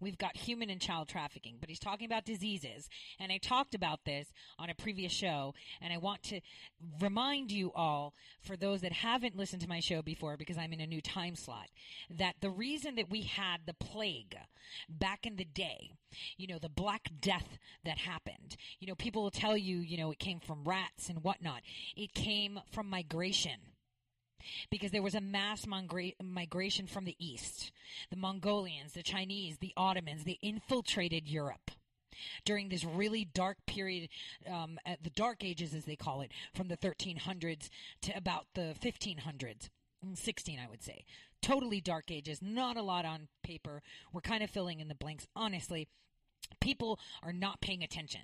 We've got human and child trafficking, but he's talking about diseases. And I talked about this on a previous show, and I want to remind you all, for those that haven't listened to my show before, because I'm in a new time slot, that the reason that we had the plague back in the day, you know, the Black Death that happened, you know, people will tell you, you know, it came from rats and whatnot. It came from migration because there was a mass migra- migration from the east. The Mongolians, the Chinese, the Ottomans, they infiltrated Europe during this really dark period, um, at the Dark Ages, as they call it, from the 1300s to about the 1500s. Mm, 16, I would say. Totally dark ages, not a lot on paper. We're kind of filling in the blanks. Honestly, People are not paying attention.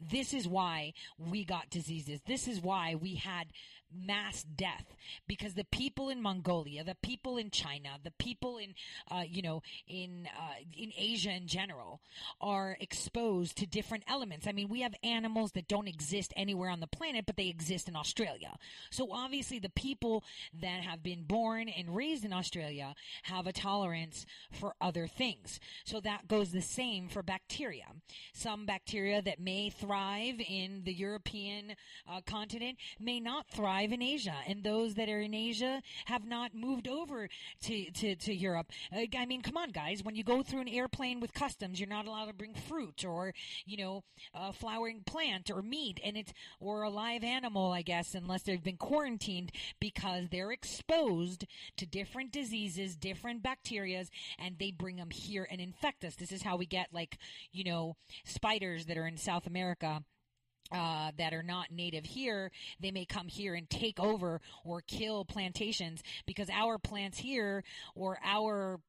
This is why we got diseases. This is why we had mass death because the people in Mongolia, the people in China, the people in, uh, you know, in uh, in Asia in general, are exposed to different elements. I mean, we have animals that don't exist anywhere on the planet, but they exist in Australia. So obviously, the people that have been born and raised in Australia have a tolerance for other things. So that goes the same for bacteria. Some bacteria that may thrive in the European uh, continent may not thrive in Asia, and those that are in Asia have not moved over to to, to Europe. Uh, I mean, come on, guys! When you go through an airplane with customs, you're not allowed to bring fruit or you know a flowering plant or meat, and it's or a live animal, I guess, unless they've been quarantined because they're exposed to different diseases, different bacterias, and they bring them here and infect us. This is how we get like you know spiders that are in South America uh, that are not native here, they may come here and take over or kill plantations because our plants here or our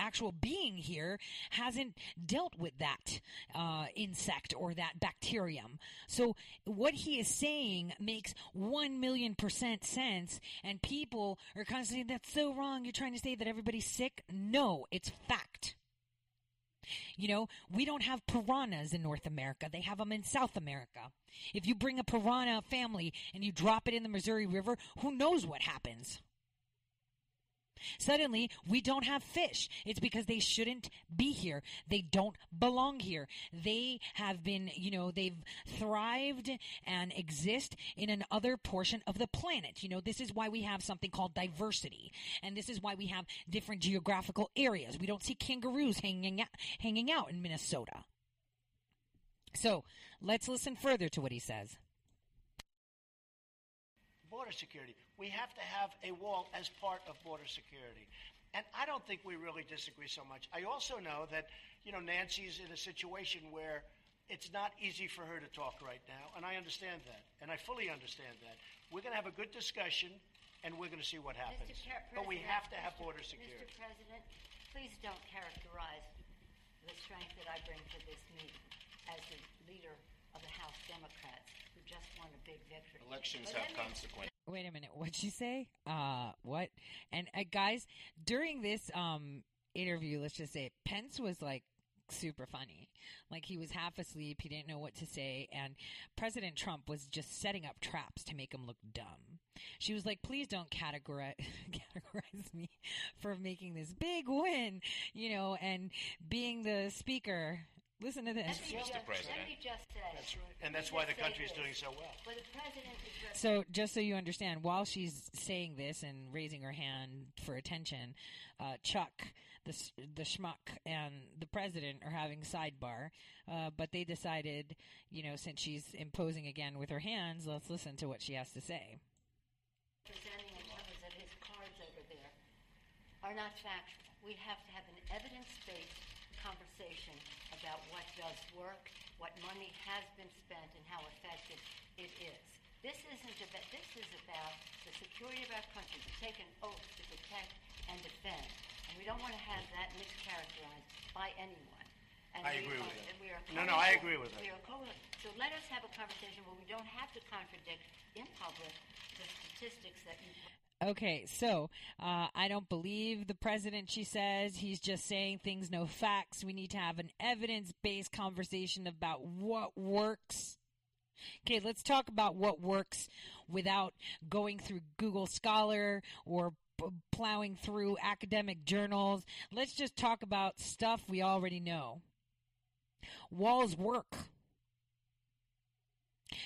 actual being here hasn't dealt with that uh, insect or that bacterium. So what he is saying makes one million percent sense, and people are constantly that's so wrong. You're trying to say that everybody's sick? No, it's fact. You know, we don't have piranhas in North America. They have them in South America. If you bring a piranha family and you drop it in the Missouri River, who knows what happens? Suddenly, we don't have fish. It's because they shouldn't be here. They don't belong here. They have been, you know, they've thrived and exist in another portion of the planet. You know, this is why we have something called diversity. And this is why we have different geographical areas. We don't see kangaroos hanging out, hanging out in Minnesota. So, let's listen further to what he says. Border security we have to have a wall as part of border security. And I don't think we really disagree so much. I also know that, you know, Nancy's in a situation where it's not easy for her to talk right now, and I understand that, and I fully understand that. We're going to have a good discussion, and we're going to see what happens. but we have to have Mr. border security. Mr. President, please don't characterize the strength that I bring to this meeting. as the leader of the House Democrats who just won a big victory. Elections But have me- consequences. Wait a minute. What'd she say? Uh, what? And uh, guys, during this um interview, let's just say Pence was like super funny. Like he was half asleep. He didn't know what to say. And President Trump was just setting up traps to make him look dumb. She was like, please don't categorize, categorize me for making this big win, you know, and being the speaker. Listen to this. Let me just- Let me just say. That's right. And that's why the say country is doing so well. But the president is So, just so you understand, while she's saying this and raising her hand for attention, uh, Chuck, the the schmuck, and the president are having sidebar. Uh, but they decided, you know, since she's imposing again with her hands, let's listen to what she has to say. presenting in terms of his cards over there are not factual. We have to have an evidence-based conversation about what does work, what money has been spent, and how effective it is. This isn't about. This is about the security of our country to take an oath to protect and defend, and we don't want to have that mischaracterized by anyone. And I agree are- with that. we are No, no, I agree with that. We are so let us have a conversation where we don't have to contradict in public the statistics that you Okay, so uh, I don't believe the president, she says. He's just saying things, no facts. We need to have an evidence based conversation about what works. Okay, let's talk about what works without going through Google Scholar or plowing through academic journals. Let's just talk about stuff we already know. Walls work.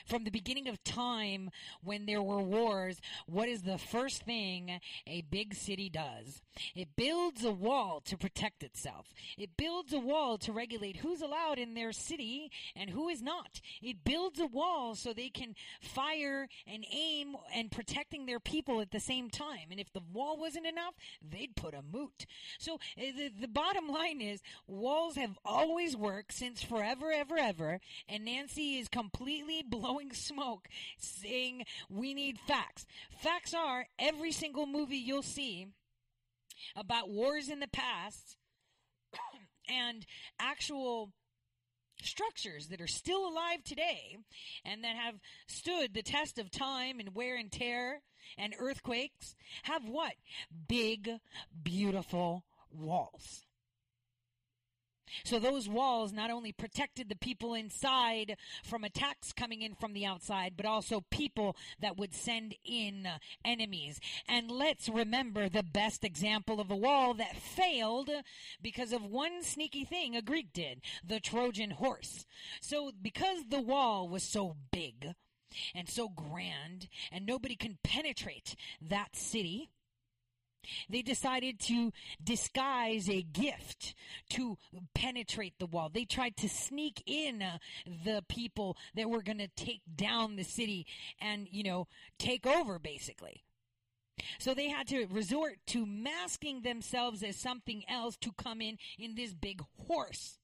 From the beginning of time, when there were wars, what is the first thing a big city does? It builds a wall to protect itself. It builds a wall to regulate who's allowed in their city and who is not. It builds a wall so they can fire and aim and protecting their people at the same time. And if the wall wasn't enough, they'd put a moot. So uh, the, the bottom line is walls have always worked since forever, ever, ever. And Nancy is completely blowing smoke saying we need facts. Facts are every single movie you'll see about wars in the past and actual structures that are still alive today and that have stood the test of time and wear and tear and earthquakes have what? Big, beautiful walls. So those walls not only protected the people inside from attacks coming in from the outside, but also people that would send in uh, enemies. And let's remember the best example of a wall that failed because of one sneaky thing a Greek did, the Trojan horse. So because the wall was so big and so grand and nobody can penetrate that city, they decided to disguise a gift to penetrate the wall. They tried to sneak in uh, the people that were going to take down the city and, you know, take over basically. So they had to resort to masking themselves as something else to come in in this big horse.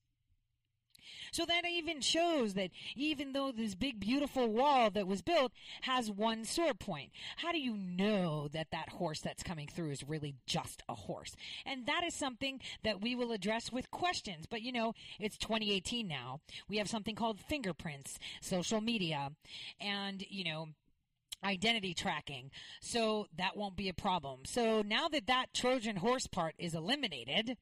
So that even shows that even though this big beautiful wall that was built has one sore point, how do you know that that horse that's coming through is really just a horse? And that is something that we will address with questions. But you know, it's 2018 now. We have something called fingerprints, social media, and you know, identity tracking. So that won't be a problem. So now that that Trojan horse part is eliminated,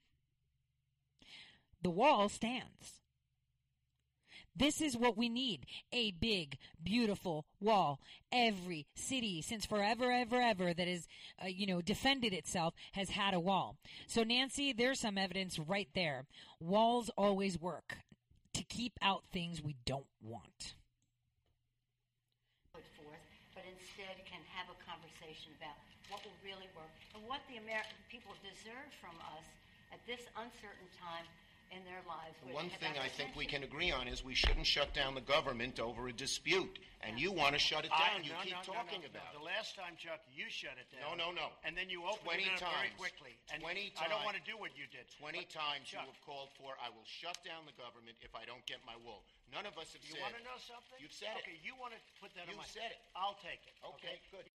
the wall stands. This is what we need a big, beautiful wall. Every city, since forever, ever, ever, that has, uh, you know, defended itself has had a wall. So, Nancy, there's some evidence right there. Walls always work to keep out things we don't want. forth, but instead can have a conversation about what will really work and what the American people deserve from us at this uncertain time in their lives. The one thing I think we can agree on is we shouldn't shut down the government over a dispute. And you want to shut it I- down. You no, keep no, no, talking no, no. about it. The last time, Chuck, you shut it No, down. no, no. No. And then you opened 20 it up very times. quickly. And 20 I don't times. want to do what you did. 20 But, times you Chuck, have called for, I will shut down the government if I don't get my wool. None of us have You said. want to know something? You've said okay, it. you want to put that on You my... said it. I'll take it. Okay, good.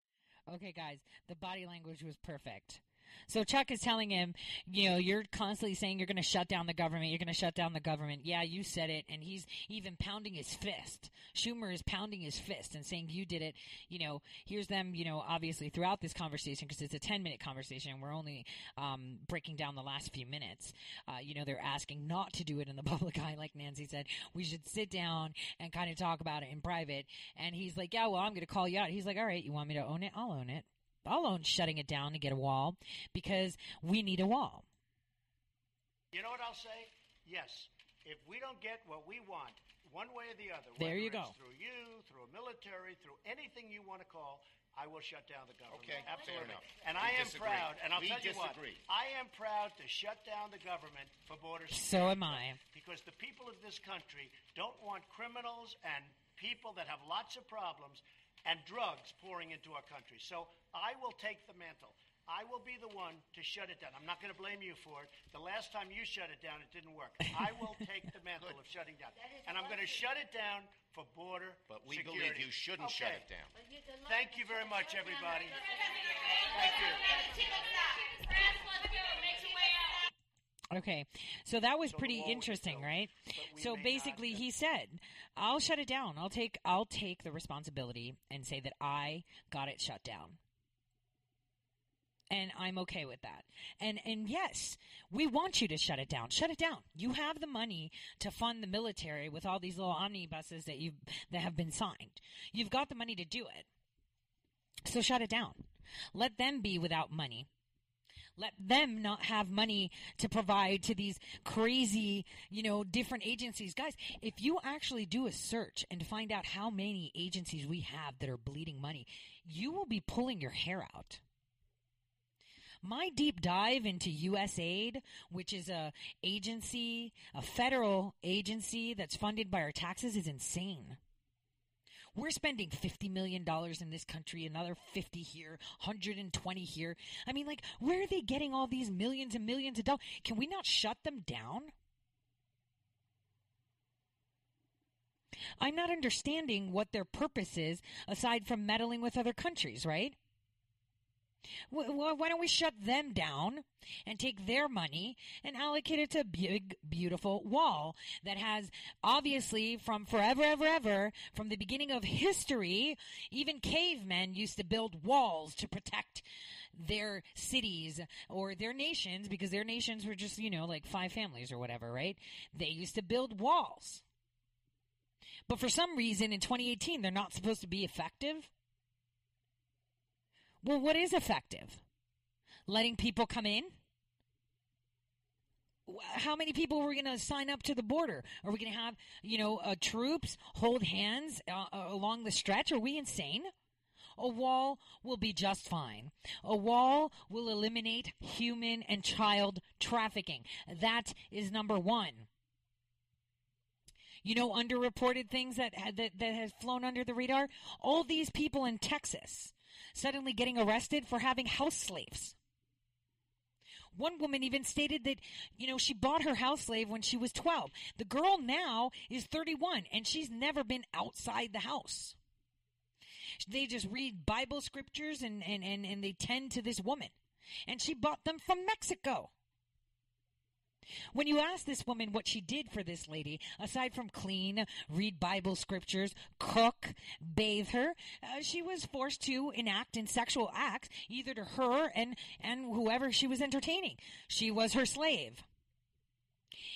Okay, guys, the body language was perfect. So Chuck is telling him, you know, you're constantly saying you're going to shut down the government. You're going to shut down the government. Yeah, you said it. And he's even pounding his fist. Schumer is pounding his fist and saying, you did it. You know, here's them, you know, obviously throughout this conversation, because it's a 10 minute conversation. We're only um, breaking down the last few minutes. Uh, you know, they're asking not to do it in the public eye, like Nancy said. We should sit down and kind of talk about it in private. And he's like, yeah, well, I'm going to call you out. He's like, all right, you want me to own it? I'll own it. I'll own shutting it down to get a wall because we need a wall. You know what I'll say? Yes. If we don't get what we want, one way or the other, there you go. through you, through a military, through anything you want to call, I will shut down the government. Okay, fair absolutely. enough. And We I am disagree. proud, and I'll We tell you disagree. what, I am proud to shut down the government for border So am I. Because the people of this country don't want criminals and people that have lots of problems and drugs pouring into our country. So I will take the mantle. I will be the one to shut it down. I'm not going to blame you for it. The last time you shut it down, it didn't work. I will take the mantle of shutting down. And I'm going to shut it down for border But we security. believe you shouldn't shut it down. Thank you very much, everybody. Thank you. Okay, so that was So pretty interesting, right? So basically, he said, "I'll shut it down. I'll take I'll take the responsibility and say that I got it shut down." And I'm okay with that. And and yes, we want you to shut it down. Shut it down. You have the money to fund the military with all these little omnibuses that you that have been signed. You've got the money to do it. So shut it down. Let them be without money. Let them not have money to provide to these crazy, you know, different agencies. Guys, if you actually do a search and find out how many agencies we have that are bleeding money, you will be pulling your hair out. My deep dive into USAID, which is a agency, a federal agency that's funded by our taxes is insane. We're spending $50 million in this country, another 50 here, 120 here. I mean, like, where are they getting all these millions and millions of dollars? Can we not shut them down? I'm not understanding what their purpose is aside from meddling with other countries, right? Wh- wh- Why don't we shut them down and take their money and allocate it to a big, beautiful wall that has obviously from forever, ever, ever, from the beginning of history, even cavemen used to build walls to protect their cities or their nations because their nations were just, you know, like five families or whatever, right? They used to build walls. But for some reason in 2018, they're not supposed to be effective. Well, what is effective? Letting people come in? How many people are we going to sign up to the border? Are we going to have, you know, uh, troops hold hands uh, uh, along the stretch? Are we insane? A wall will be just fine. A wall will eliminate human and child trafficking. That is number one. You know, underreported things that that that has flown under the radar. All these people in Texas suddenly getting arrested for having house slaves. One woman even stated that, you know, she bought her house slave when she was 12. The girl now is 31 and she's never been outside the house. They just read Bible scriptures and, and, and, and they tend to this woman. And she bought them from Mexico. When you ask this woman what she did for this lady, aside from clean, read Bible scriptures, cook, bathe her, uh, she was forced to enact in sexual acts either to her and, and whoever she was entertaining. She was her slave.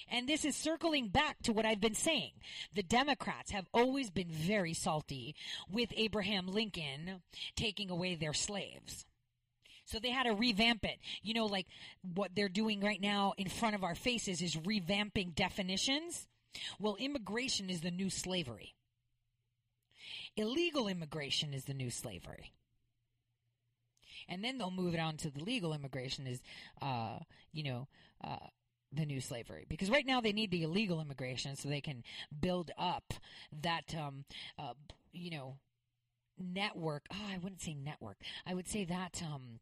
And this is circling back to what I've been saying. The Democrats have always been very salty with Abraham Lincoln taking away their slaves. So they had to revamp it. You know, like what they're doing right now in front of our faces is revamping definitions. Well, immigration is the new slavery. Illegal immigration is the new slavery. And then they'll move it on to the legal immigration is, uh, you know, uh, the new slavery because right now they need the illegal immigration so they can build up that um, uh, you know network oh, i wouldn't say network i would say that um,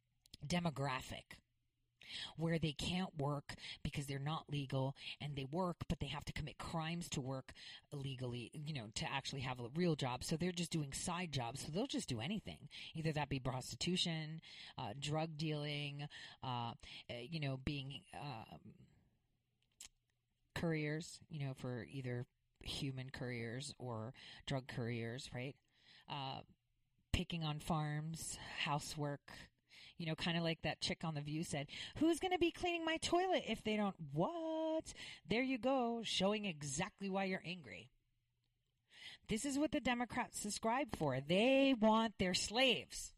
demographic where they can't work because they're not legal and they work but they have to commit crimes to work illegally you know to actually have a real job. So they're just doing side jobs. So they'll just do anything. Either that be prostitution uh, drug dealing uh, eh, you know being um, couriers you know for either human couriers or drug couriers right? Uh, picking on farms housework you know, kind of like that chick on The View said, Who's going to be cleaning my toilet if they don't? What? There you go, showing exactly why you're angry. This is what the Democrats subscribe for. They want their slaves.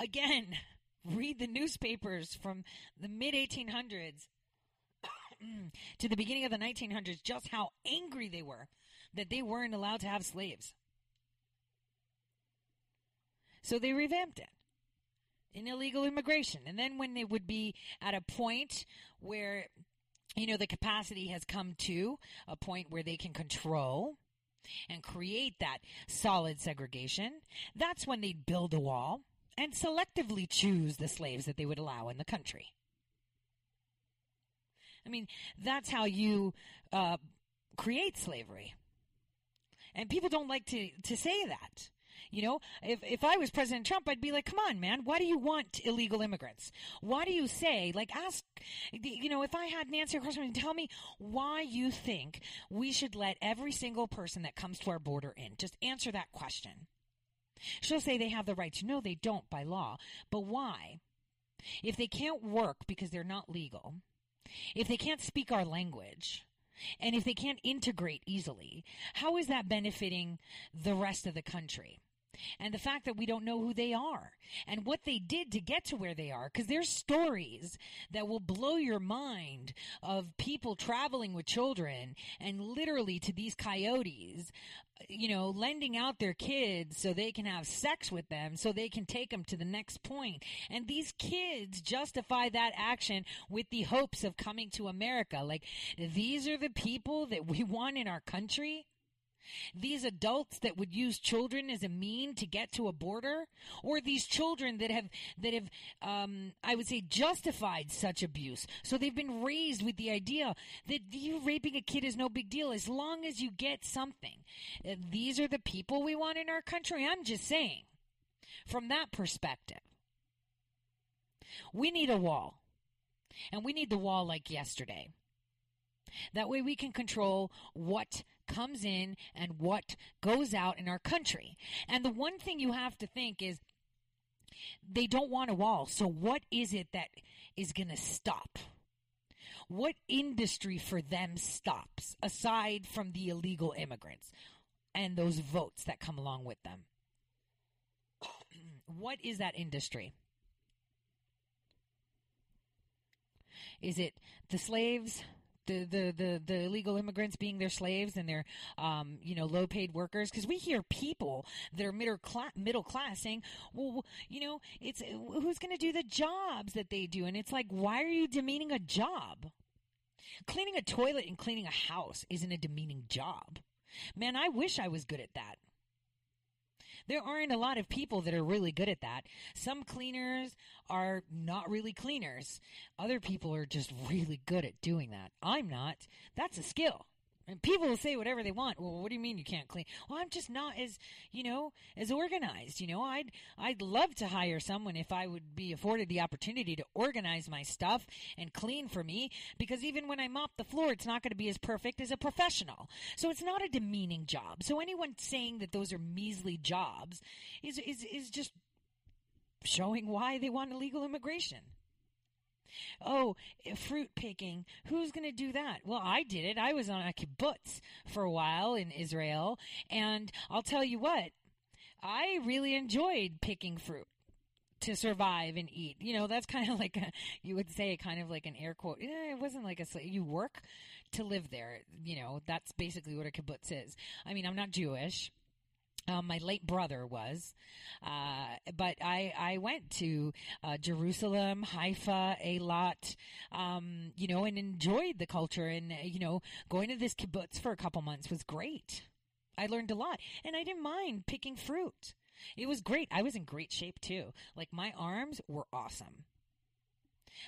Again, read the newspapers from the mid 1800s to the beginning of the 1900s, just how angry they were that they weren't allowed to have slaves. So they revamped it in illegal immigration. And then when they would be at a point where, you know, the capacity has come to a point where they can control and create that solid segregation, that's when they'd build a wall and selectively choose the slaves that they would allow in the country. I mean, that's how you uh, create slavery. And people don't like to, to say that. You know, if, if I was President Trump, I'd be like, come on, man, why do you want illegal immigrants? Why do you say, like, ask, you know, if I had Nancy Crossman tell me why you think we should let every single person that comes to our border in. Just answer that question. She'll say they have the right to. No, they don't by law. But why? If they can't work because they're not legal, if they can't speak our language, and if they can't integrate easily, how is that benefiting the rest of the country? And the fact that we don't know who they are and what they did to get to where they are. Because there's stories that will blow your mind of people traveling with children and literally to these coyotes, you know, lending out their kids so they can have sex with them so they can take them to the next point. And these kids justify that action with the hopes of coming to America. Like, these are the people that we want in our country. These adults that would use children as a mean to get to a border, or these children that have that have, um, I would say, justified such abuse. So they've been raised with the idea that you raping a kid is no big deal as long as you get something. Uh, these are the people we want in our country. I'm just saying, from that perspective, we need a wall, and we need the wall like yesterday. That way we can control what comes in and what goes out in our country. And the one thing you have to think is they don't want a wall. So what is it that is going to stop? What industry for them stops aside from the illegal immigrants and those votes that come along with them? what is that industry? Is it the slaves? The, the, the, the illegal immigrants being their slaves and their, um, you know, low paid workers. Because we hear people that are middle class, middle class saying, well, you know, it's who's going to do the jobs that they do? And it's like, why are you demeaning a job? Cleaning a toilet and cleaning a house isn't a demeaning job. Man, I wish I was good at that. There aren't a lot of people that are really good at that. Some cleaners are not really cleaners. Other people are just really good at doing that. I'm not. That's a skill. And people will say whatever they want. Well, what do you mean you can't clean? Well, I'm just not as, you know, as organized. You know, I'd I'd love to hire someone if I would be afforded the opportunity to organize my stuff and clean for me because even when I mop the floor, it's not going to be as perfect as a professional. So it's not a demeaning job. So anyone saying that those are measly jobs is is is just showing why they want illegal immigration. Oh, eh, fruit picking. Who's going to do that? Well, I did it. I was on a kibbutz for a while in Israel, and I'll tell you what, I really enjoyed picking fruit to survive and eat. You know, that's kind of like a, you would say, kind of like an air quote. It wasn't like a, you work to live there. You know, that's basically what a kibbutz is. I mean, I'm not Jewish. Um, my late brother was, uh, but I I went to uh, Jerusalem, Haifa, a lot, um, you know, and enjoyed the culture. And uh, you know, going to this kibbutz for a couple months was great. I learned a lot, and I didn't mind picking fruit. It was great. I was in great shape too. Like my arms were awesome.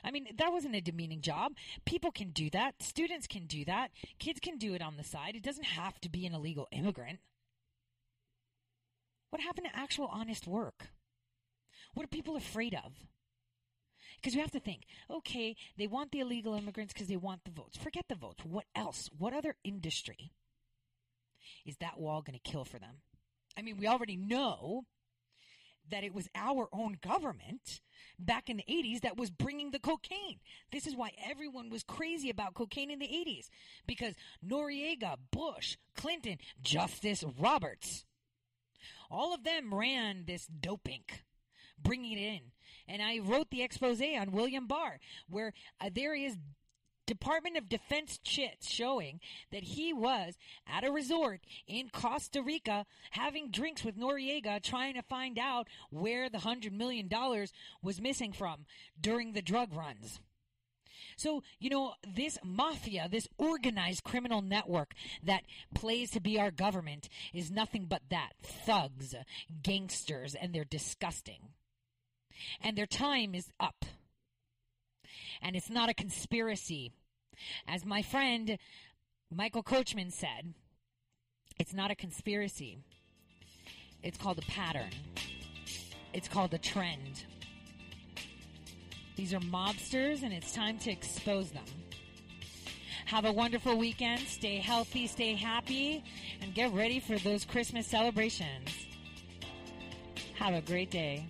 I mean, that wasn't a demeaning job. People can do that. Students can do that. Kids can do it on the side. It doesn't have to be an illegal immigrant. What happened to actual honest work? What are people afraid of? Because you have to think, okay, they want the illegal immigrants because they want the votes. Forget the votes. What else? What other industry is that wall going to kill for them? I mean, we already know that it was our own government back in the 80s that was bringing the cocaine. This is why everyone was crazy about cocaine in the 80s because Noriega, Bush, Clinton, Justice Roberts, all of them ran this doping, bringing it in. And I wrote the expose on William Barr, where uh, there is Department of Defense chits showing that he was at a resort in Costa Rica having drinks with Noriega trying to find out where the $100 million was missing from during the drug runs. So, you know, this mafia, this organized criminal network that plays to be our government is nothing but that thugs, gangsters, and they're disgusting. And their time is up. And it's not a conspiracy. As my friend Michael Coachman said, it's not a conspiracy. It's called a pattern. It's called a trend. These are mobsters, and it's time to expose them. Have a wonderful weekend. Stay healthy, stay happy, and get ready for those Christmas celebrations. Have a great day.